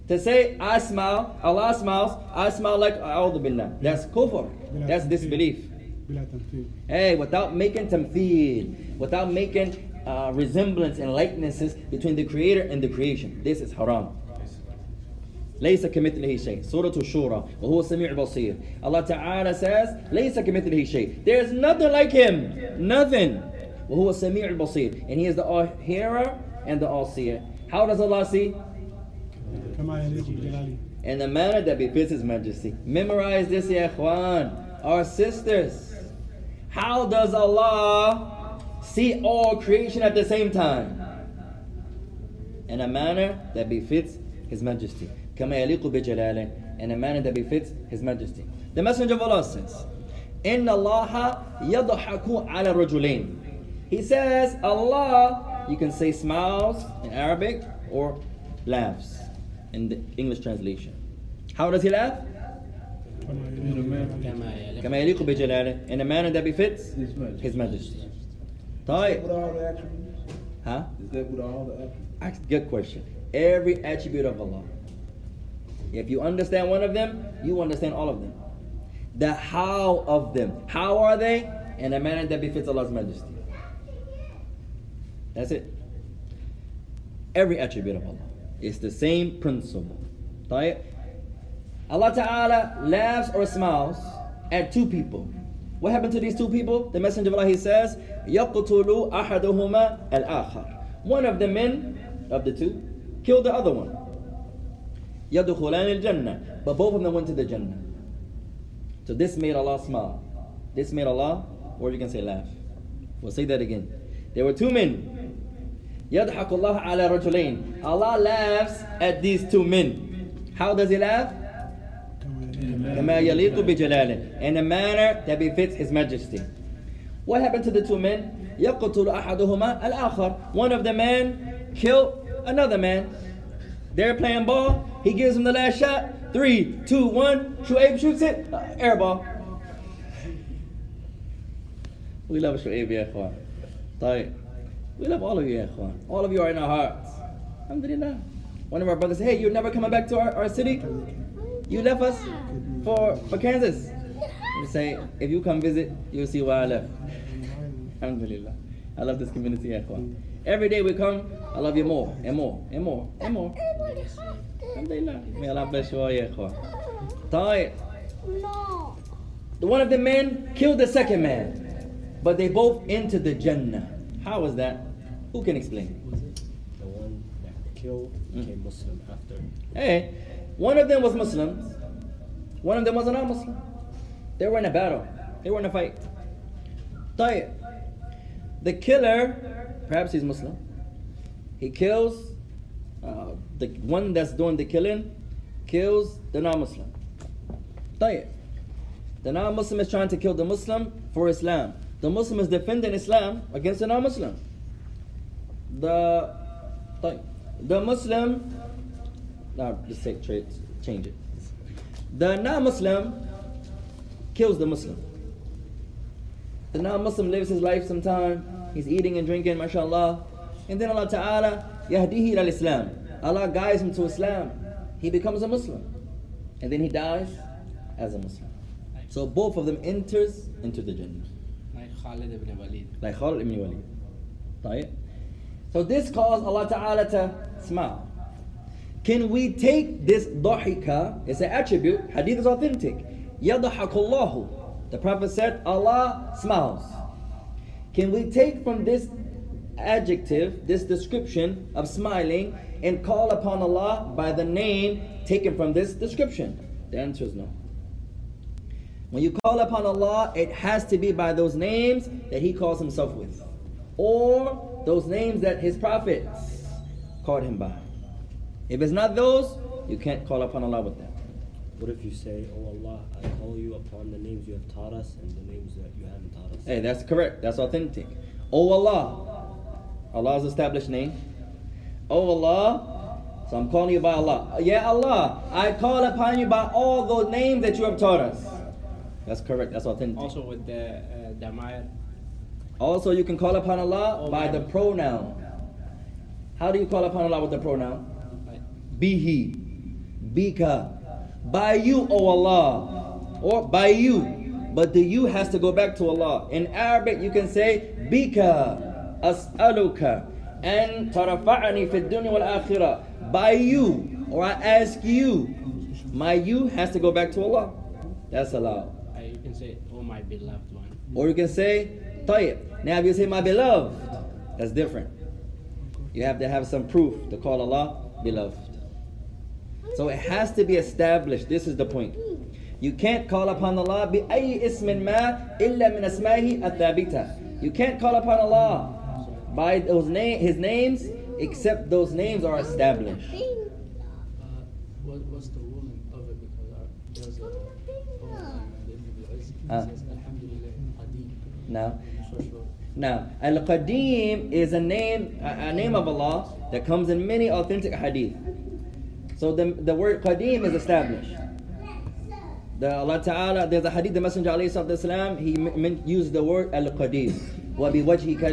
To say I smile, Allah smiles, I smile like A'udhu Billah. That's kufr. That's disbelief. بلا تمثيل Hey, without making tamthil, without making uh, resemblance and likenesses between the creator and the creation. This is haram. ليس كمثله شيء سورة الشورى وهو السميع البصير Allah Ta'ala says ليس كمثله شيء There is nothing like him nothing وهو السميع البصير and he is the all hearer and the all seer How does Allah see? كما يليق بجلاله In the manner that befits his majesty Memorize this ya ikhwan Our sisters How does Allah see all creation at the same time? In a manner that befits his majesty كما يليق بجلاله in a manner that befits his majesty. The Messenger of Allah says, إن الله يضحك على الرجلين. He says, Allah, you can say smiles in Arabic or laughs in the English translation. How does he laugh? كما يليق بجلاله كما يليق كما يليق بجلاله in a manner that befits his majesty. طيب. With all the attributes? Huh? Is that with all the attributes? Ask- Good question. Every attribute of Allah. If you understand one of them, you understand all of them. The how of them. How are they? In a manner that befits Allah's majesty. That's it. Every attribute of Allah. It's the same principle. طيب? Allah Ta'ala laughs or smiles at two people. What happened to these two people? The Messenger of Allah he says, يَقْتُلُ أَحَدُهُمَا الْآخَرِ One of the men of the two killed the other one. يَدْخُلَانِ الْجَنَّةِ But both of them went to the Jannah. So this made Allah smile. This made Allah, or you can say laugh. We'll say that again. There were two men. يَضْحَكُ اللَّهُ عَلَى رَجُلَيْنِ Allah laughs at these two men. How does he laugh? كما يليق كما يليق بجلاله in a manner that befits his majesty. What happened to the two men? يقتل أحدهما الآخر. One of the men killed another man. They're playing ball. He gives him the last shot. Three, two, one. Shuaib shoots it. Uh, air ball. We love Shuaib يا إخوان. طيب. we love all of you, Ikhwan. All of you are in our hearts. Alhamdulillah. One of our brothers said, hey, you're never coming back to our, our city? You left us for, for Kansas. We say, if you come visit, you'll see why I left. Alhamdulillah. I love this community, eh, Ikhwan. Every day we come, I love you more and more and more and more. Alhamdulillah. May Allah bless you all, Ikhwan. Tayyip. No. One of the men killed the second man, but they both entered the Jannah. How was that? Who can explain? Was it The one that killed mm. became mm. Muslim after. Hey, one of them was Muslim. One of them was not Muslim. They were in a battle. They were in a fight. Tayyip. The killer, perhaps he's Muslim. He kills uh, the one that's doing the killing, kills the non-Muslim. Tayyip. The non-Muslim is trying to kill the Muslim for Islam. The Muslim is defending Islam against the non-Muslim The طيب. the Muslim now just say, tra- change it. The non-Muslim kills the Muslim. The non-Muslim lives his life sometime He's eating and drinking, mashallah. And then Allah Ta'ala, yahdihi al Islam. Allah guides him to Islam. He becomes a Muslim. And then he dies as a Muslim. So both of them enters into the Jannah. Like Khalid ibn Walid. Like Khalid ibn Walid. طيب. So this caused Allah Ta'ala to smile. Can we take this dhahika, it's an attribute, hadith is authentic. Yadahakullahu. The Prophet said, Allah smiles. Can we take from this adjective, this description of smiling, and call upon Allah by the name taken from this description? The answer is no. When you call upon Allah, it has to be by those names that He calls Himself with. Or those names that His prophets called Him by. If it's not those, you can't call upon Allah with that. What if you say, Oh Allah, I call you upon the names you have taught us and the names that you haven't taught us? Hey, that's correct. That's authentic. Oh Allah, Allah's established name. Oh Allah, so I'm calling you by Allah. Yeah Allah, I call upon you by all those names that you have taught us. That's correct. That's authentic. Also with the uh, Dama'ir. Also, you can call upon Allah Oh, by the pronoun. How do you call upon Allah with the pronoun? Bihi, Bika, by you, O Allah, or by you. But the you has to go back to Allah. In Arabic, you can say Bika, As'aluka, and Tarafa'ani fi dunya wal akhirah. By you, or I ask you. My you has to go back to Allah. That's allowed. you can say, oh my beloved one. Or you can say, Tayyib. Now if you say my beloved, that's different. You have to have some proof to call Allah beloved. So it has to be established. This is the point. You can't call upon Allah bi ismin ma illa min asmahi athabita. You can't call upon Allah by those name, his names except those names are established. What, what's the ruling of it? Because there's a poem in the Alhamdulillah, Qadim. Now, now, Al Qadim is a name, a, name of Allah that comes in many authentic hadith. So the, the word Qadim is established. The Allah Ta'ala, there's a hadith, the Messenger wasalam, he meant, used the word Al Qadim. Wa bi wajhika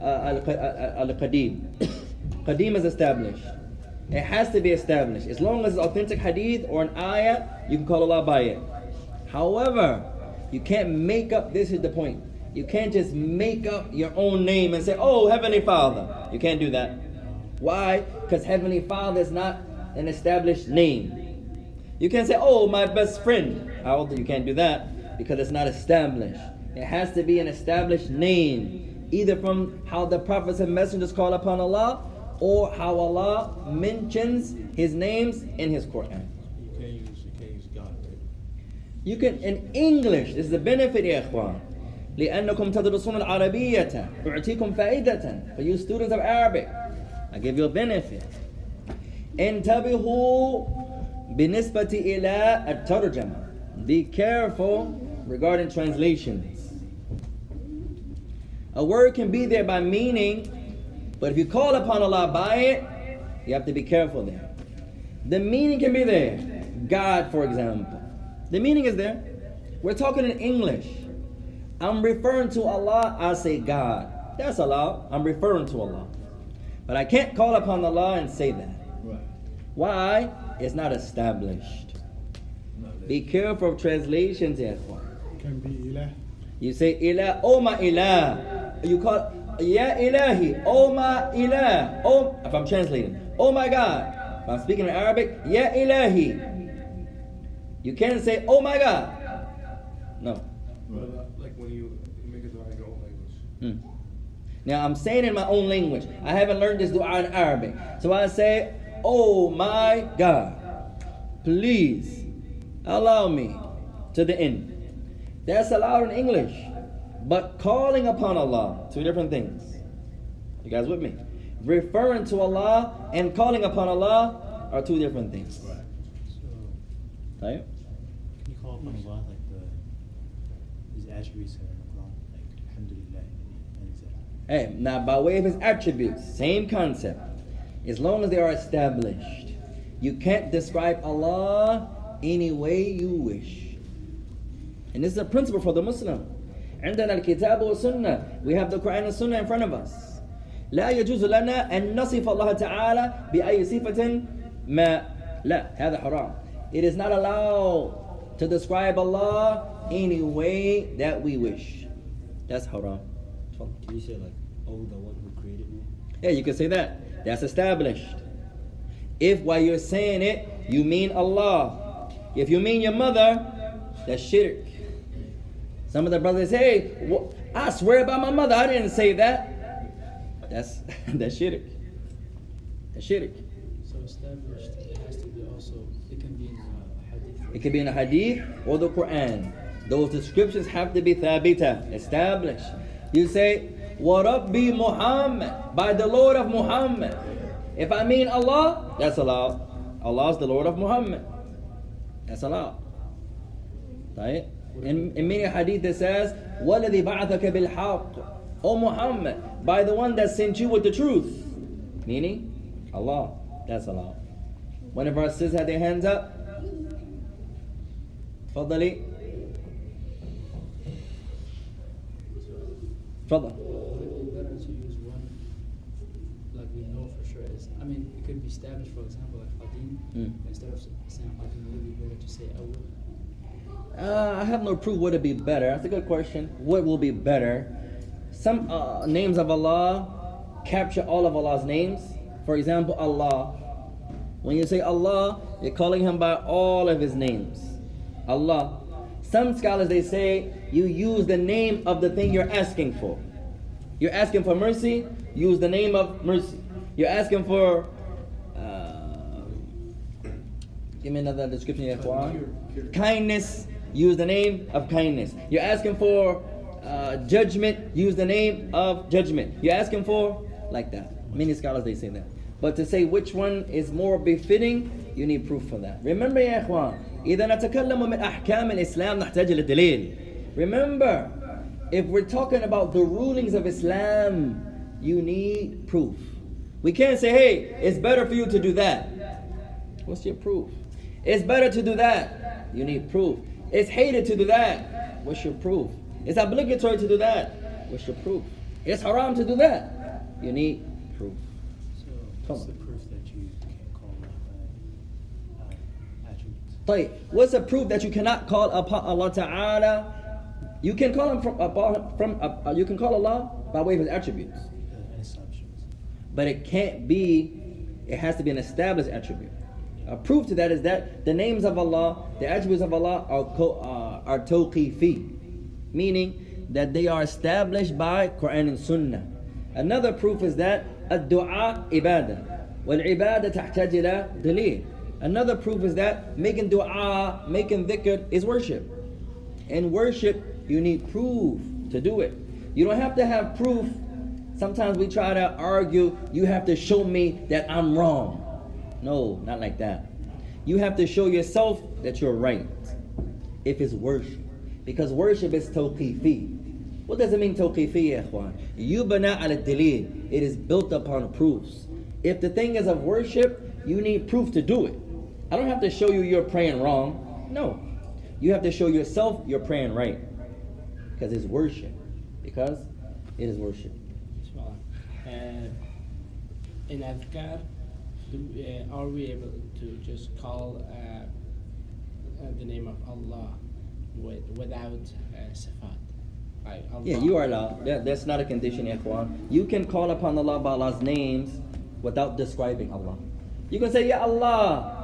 Al uh, uh, uh, Qadim. Qadim is established. It has to be established. As long as it's authentic hadith or an ayah, you can call Allah by it. However, you can't make up, this is the point. You can't just make up your own name and say, oh, Heavenly Father. You can't do that. Why? Because Heavenly Father is not an established name. You can't say, oh, my best friend. Although you can't do that because it's not established. It has to be an established name, either from how the prophets and messengers call upon Allah or how Allah mentions His names in His Quran. You can use, the can God. You can, in English, this is the benefit, ikhwan. لأنكم تدرسون العربية أعطيكم فائدة for you students of Arabic I give you a benefit انتبهوا بالنسبة إلى الترجمة Be careful regarding translations A word can be there by meaning but if you call upon Allah by it you have to be careful there the meaning can be there God for example the meaning is there we're talking in English I'm referring to Allah, I say God. That's Allah. I'm referring to Allah. But I can't call upon Allah and say that. Right. Why? It's not established. Be careful of translations, ya ikhwan. Can be ilah. You say ilah, oh my ilah. You call ya ilahi, oh my ilah. Oh, if I'm translating, oh my God. If I'm speaking in Arabic, ya ilahi. You can't say, oh my God. Hmm. Now I'm saying in my own language. I haven't learned this dua in Arabic. So I say, Oh my God, please allow me to the end. That's allowed in English. But calling upon Allah, two different things. You guys with me? Referring to Allah and calling upon Allah are two different things. So, Right? can you call upon Allah like the His attributes are in the Quran, like Alhamdulillah and etc. Hey, now by way of his attributes, same concept. As long as they are established, you can't describe Allah any way you wish. And this is a principle for the Muslim. عندنا الكتاب والسنة we have the Quran and Sunnah in front of us لا يجوز لنا أن نصف الله تعالى بأي صفة ما لا هذا حرام it is not allowed to describe Allah any way that we wish that's haram Can you say like, oh, the one who created me? yeah you can say that that's established if while you're saying it you mean Allah if you mean your mother that's shirk some of the brothers say "Wha- I swear by my mother I didn't say that that's [LAUGHS] that's shirk that's shirk So established, it has to be also, it can be in uh, hadith. It could be in the hadith or the Quran. Those descriptions have to be thabita, established. You say, وَرَبِّي Muhammad, by the Lord of Muhammad. If I mean Allah, that's allowed. Allah is the Lord of Muhammad. That's allowed. Right? In, in many hadith it says, وَالَّذِي بَعَثَكَ بِالْحَقِّ O Muhammad, by the one that sent you with the truth. Meaning, Allah. That's allowed. One of our sisters had their hands up. تفضلي تفضل established, for example, like Qadim, Mm. instead of saying Qadim, would it be better to say Awwal? Uh, I have no proof would it be better. That's a good question. What will be better? Some uh, names of Allah capture all of Allah's names. For example, Allah. When you say Allah, you're calling Him by all of His names. Allah. Some scholars they say you use the name of the thing you're asking for. You're asking for mercy, use the name of mercy. You're asking for. Uh, give me another description, ya ikhwan. Kindness, use the name of kindness. You're asking for uh, judgment, use the name of judgment. You're asking for like that. Many scholars they say that. But to say which one is more befitting, you need proof for that. Remember يا إخوان إذا نتكلم من أحكام الإسلام نحتاج للدليل. Remember, if we're talking about the rulings of Islam, you need proof. We can't say, hey, it's better for you to do that. What's your proof? It's better to do that. You need proof. It's hated to do that. What's your proof? It's obligatory to do that. What's your proof? It's haram to do that. You need proof. So, what's the proof that you can't call Allah uh, by attributes? What's the proof that you cannot call upon Allah Ta'ala? You can call him from, from uh, uh, you can call Allah by way of his attributes. Uh, but it can't be, it has to be an established attribute. A proof to that is that the names of Allah, the attributes of Allah are, ko, uh, are tawqifi, meaning that they are established by Quran and Sunnah. Another proof is that الدعاء ibadah, والعبادة ibadah إلى دليل. Another proof is that making dua, making dhikr is worship. And worship, you need proof to do it. You don't have to have proof. Sometimes we try to argue, you have to show me that I'm wrong. No, not like that. You have to show yourself that you're right. If it's worship. Because worship is tawqifi. What does it mean tawqifi, ikhwan? Yubana al dalil. It is built upon proofs. If the thing is of worship, you need proof to do it. I don't have to show you you're praying wrong. No. You have to show yourself you're praying right. Because it's worship. Because it is worship. Uh, in Adhkar, do, uh, are we able to just call uh, uh, the name of Allah with, without uh, sifat? Like Allah. Yeah, you are allowed. That, that's not a condition, ikhwan. You can call upon Allah by Allah's names without describing Allah. You can say, Ya Allah,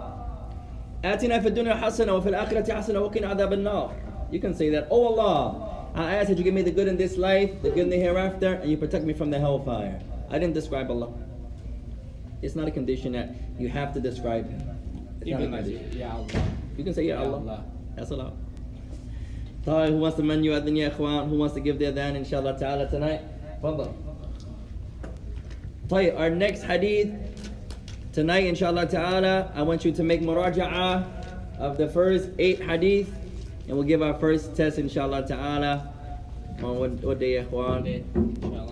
آتنا في الدنيا حسنة وفي الآخرة حسنة وقنا عذاب النار. You can say that, Oh Allah, I ask that you give me the good in this life, the good in the hereafter, and you protect me from the hellfire. I didn't describe Allah. It's not a condition that you have to describe Him. It's not a Even as condition. Ya Allah. You can say, Ya Ya Allah. Allah. That's allowed. طيب who wants to man you adhan ya ikhwan? Who wants to give their adhan inshallah ta'ala tonight? Fadal. طيب our next hadith tonight inshallah ta'ala I want you to make muraja'ah of the first eight hadith and we'll give our first test inshallah ta'ala on what, what day, Ikhwan? Monday,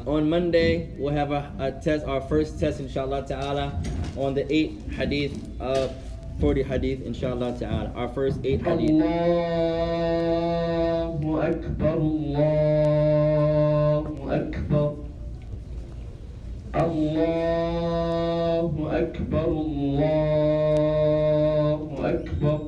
on Monday, we'll have a, a, test, our first test, inshallah ta'ala, on the eight hadith of 40 hadith, inshallah ta'ala. Our first eight hadith. Allahu Akbar, Allahu Akbar. Allahu Akbar, Allahu Akbar.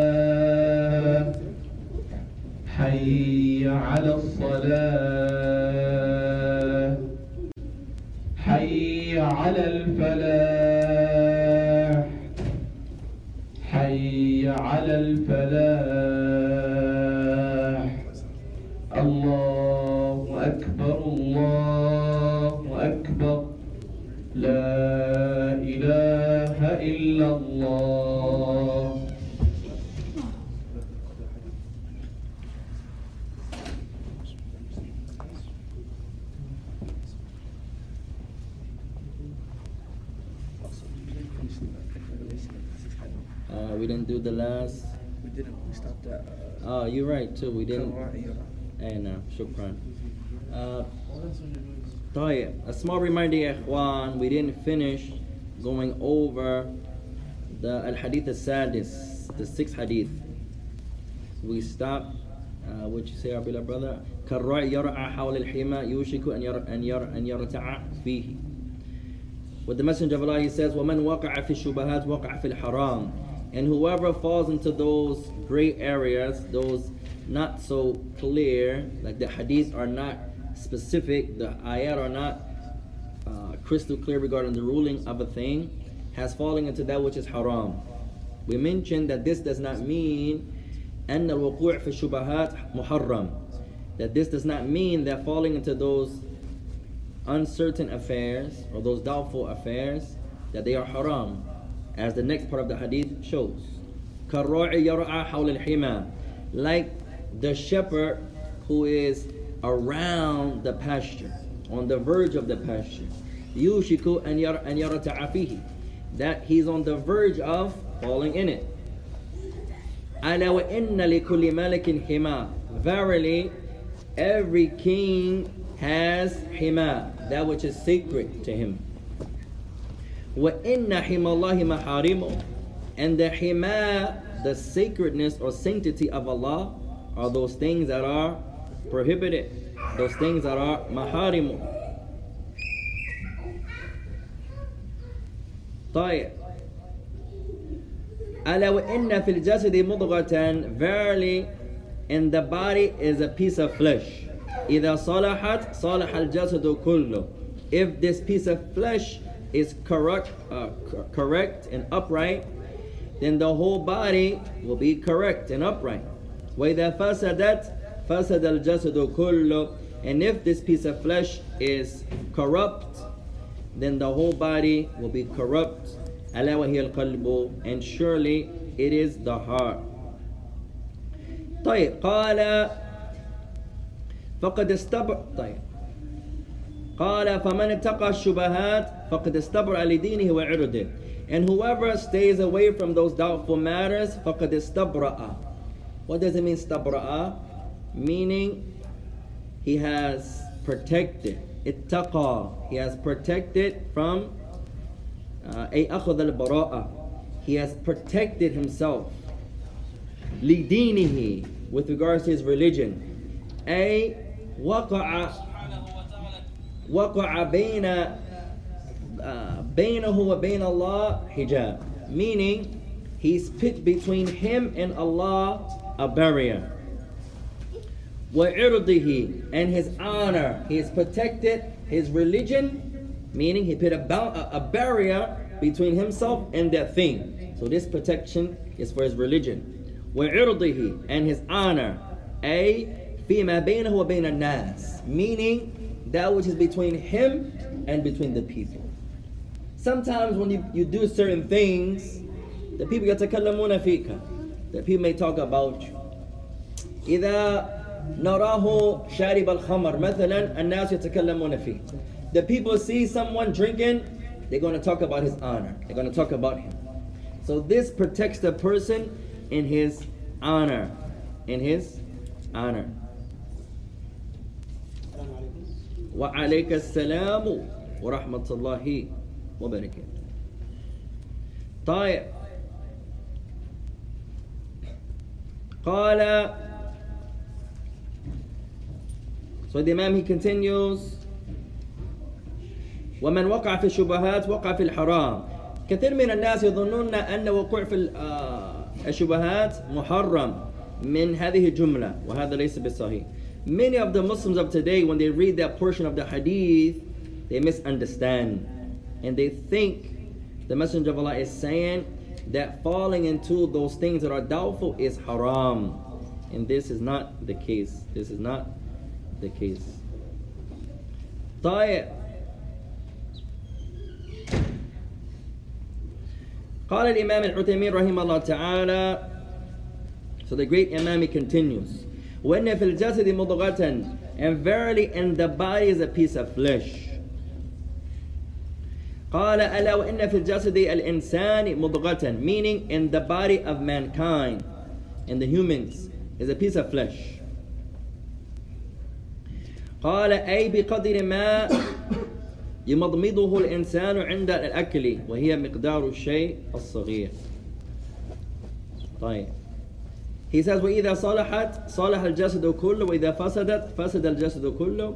على الصلاة. طيب, a small reminder, ya ikhwan, we didn't finish going over the al hadith al sadis, the sixth hadith. We stopped. Uh, what you say, our beloved brother? كالرعي يرعى حول الحمى يوشك أن ير أن ير أن يرتع فيه. With the Messenger of Allah, he says, وَمَنْ وَقَعَ فِي الشُّبَهَاتِ وَقَعَ فِي الْحَرَامِ And whoever falls into those gray areas, those not so clear, like the hadith are not specific, the ayat are not uh, crystal clear regarding the ruling of a thing, has fallen into that which is haram. We mentioned that this does not mean أن الوقوع في الشبهات محرم that this does not mean that falling into those uncertain affairs or those doubtful affairs that they are haram as the next part of the hadith shows كالراعي يرعى حول الحمى like the shepherd who is around the pasture on the verge of the pasture يوشك أن ير أن يرتع فيه that he's on the verge of falling in it ألا وإن لكل ملك حمى verily every king has hima, that which is sacred to him. وَإِنَّ حِمَى اللَّهِ مَحَارِمُ And the hima, the sacredness or sanctity of Allah, are those things that are prohibited, those things that are maharimu. طيب ألا وإن في الجسد مضغة verily in the body is a piece of flesh إذا صلحت صلح الجسد كله if this piece of flesh is correct uh, correct and upright then the whole body will be correct and upright وإذا فسدت فسد الجسد كله and if this piece of flesh is corrupt then the whole body will be corrupt ألا وهي القلب and surely it is the heart طيب قال فقد استبر طيب قال فمن اتقى الشبهات فقد استبرأ لدينه وعرضه and whoever stays away from those doubtful matters فقد استبرأ what does it mean استبرأ meaning he has protected ittaqa he has protected from uh, ay al-bara'a. He has protected himself lidinihi with regards to his religion. A waqa'a uh, Allah hijab. Meaning he's put between him and Allah a barrier. وعرضه and his honor he has protected his religion meaning he put a, ba- a barrier between himself and that thing so this protection is for his religion وعرضه and his honor أي فيما بينه وبين الناس meaning that which is between him and between the people sometimes when you, you do certain things the people يتكلمون فيك the people may talk about you إذا نراه شارب الخمر مثلا الناس يتكلمون فيه the people see someone drinking they're going to talk about his honor they're going to talk about him so this protects the person in his honor in his honor وعليك السلام ورحمة الله وبركاته طيب قال So the Imam he continues ومن وقع في الشبهات وقع في الحرام كثير من الناس يظنون أن وقوع في ال- آه، الشبهات محرم من هذه الجملة وهذا ليس بالصحيح Many of the Muslims of today when they read that portion of the hadith they misunderstand and they think the Messenger of Allah is saying that falling into those things that are doubtful is haram and this is not the case this is not the case طيب قال الإمام العثيمين رحمه الله تعالى So the great Imam he continues وإن في الجسد مضغة and verily in the body is a piece of flesh قال ألا وإن في الجسد الإنسان مضغة meaning in the body of mankind in the humans is a piece of flesh قال أي بقدر ما يمضمضه الإنسان عند الأكل وهي مقدار الشيء الصغير طيب He says وإذا صلحت صلح الجسد كله وإذا فسدت فسد الجسد كله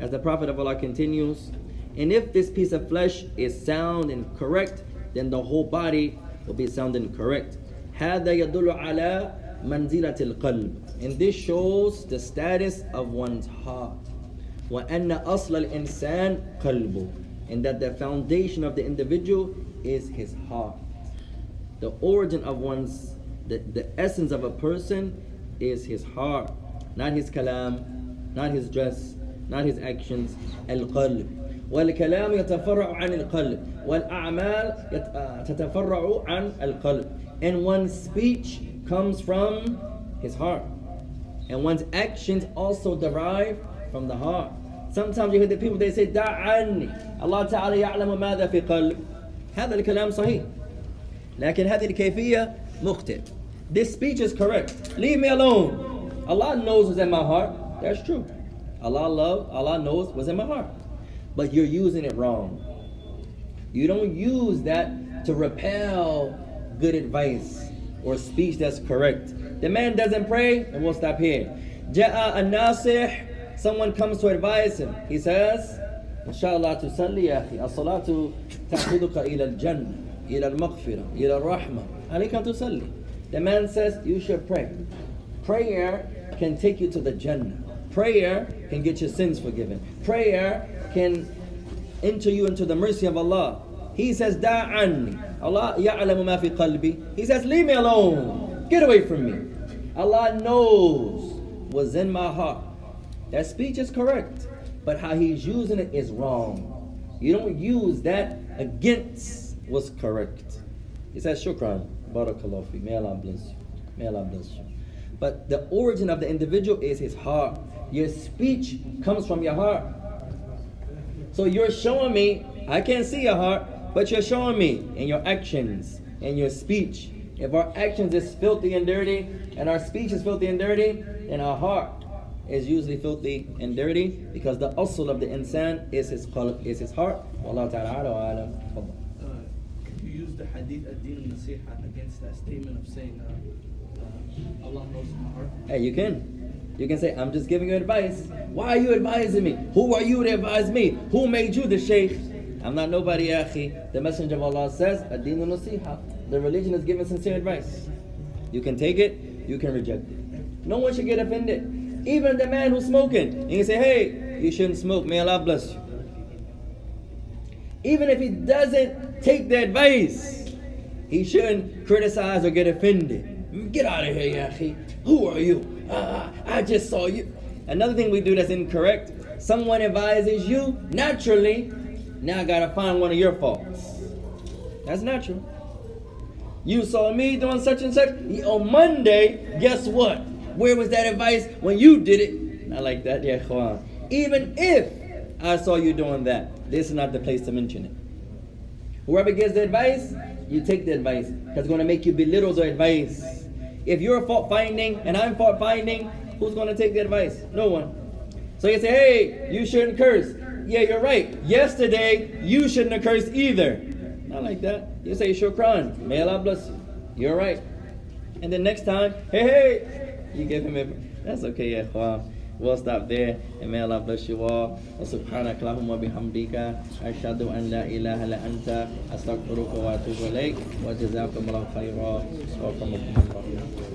as the Prophet of Allah continues and if this piece of flesh is sound and correct then the whole body will be sound and correct هذا يدل على منزلة القلب and this shows the status of one's heart وأن أصل الإنسان قلبه and that the foundation of the individual is his heart the origin of one's the, the essence of a person is his heart not his kalam not his dress not his actions القلب والكلام يتفرع عن القلب والأعمال يت- آه، تتفرع عن القلب and one's speech comes from his heart and one's actions also derive from the heart. Sometimes you hear the people they say دع عني الله تعالى يعلم ماذا في قلب هذا الكلام صحيح لكن هذه الكيفية مخطئ This speech is correct. Leave me alone. Allah knows what's in my heart. That's true. Allah love, Allah knows what's in my heart. But you're using it wrong. You don't use that to repel good advice or speech that's correct. The man doesn't pray, and we'll stop here. جاء الناصح, Someone comes to advise him. He says, Inshallah to salli yahi, akhi. As-salatu ta'khuduka ila al-jannah, ila al-maghfirah, ila al-rahmah. Alayka to salli. The man says, you should pray. Prayer can take you to the Jannah. Prayer can get your sins forgiven. Prayer can enter you into the mercy of Allah. He says, Da'anni. Allah ya'lamu ma fi qalbi. He says, leave me alone. Get away from me. Allah knows what's in my heart. That speech is correct, but how he's using it is wrong. You don't use that against what's correct. He says, Shukran, Barakallah fi. May Allah bless you. May Allah bless you. But the origin of the individual is his heart. Your speech comes from your heart. So you're showing me, I can't see your heart, but you're showing me in your actions and your speech. If our actions is filthy and dirty, and our speech is filthy and dirty, then our heart is usually filthy and dirty because the asl of the insan is his qalb, is his heart. Wallahu ta'ala wa alam. Uh, you use the hadith ad-din nasiha against that statement of saying uh, uh, Allah knows my heart. Hey, you can. You can say, I'm just giving you advice. Why are you advising me? Who are you to advise me? Who made you the sheikh? I'm not nobody, akhi. The Messenger of Allah says, Adinu nasiha. The religion is giving sincere advice. You can take it, you can reject it. No one should get offended. Even the man who's smoking. And you say, hey, you shouldn't smoke. May Allah bless you. Even if he doesn't take the advice, he shouldn't criticize or get offended. Get out of here, Yahi. Who are you? Uh, I just saw you. Another thing we do that's incorrect someone advises you, naturally, now I gotta find one of your faults. That's natural. You saw me doing such and such. On Monday, guess what? Where was that advice when you did it? Not like that, yeah, ikhwan. Even if I saw you doing that, this is not the place to mention it. Whoever gives the advice, you take the advice it's going to make you belittle the advice. If you're fault finding and I'm fault finding, who's going to take the advice? No one. So you say, hey, you shouldn't curse. Yeah, you're right. Yesterday, you shouldn't have cursed either. Not like that. You say, shukran. May Allah bless you. You're right. And then next time, hey, hey, you give him a. That's okay, yeah, ikhwan. We'll stop there. And may Allah bless you all. وسبحانك اللهم وبحمدك أشهد أن لا إله إلا أنت أستغفرك وأتوب إليك وجزاكم الله خيرا وكم الله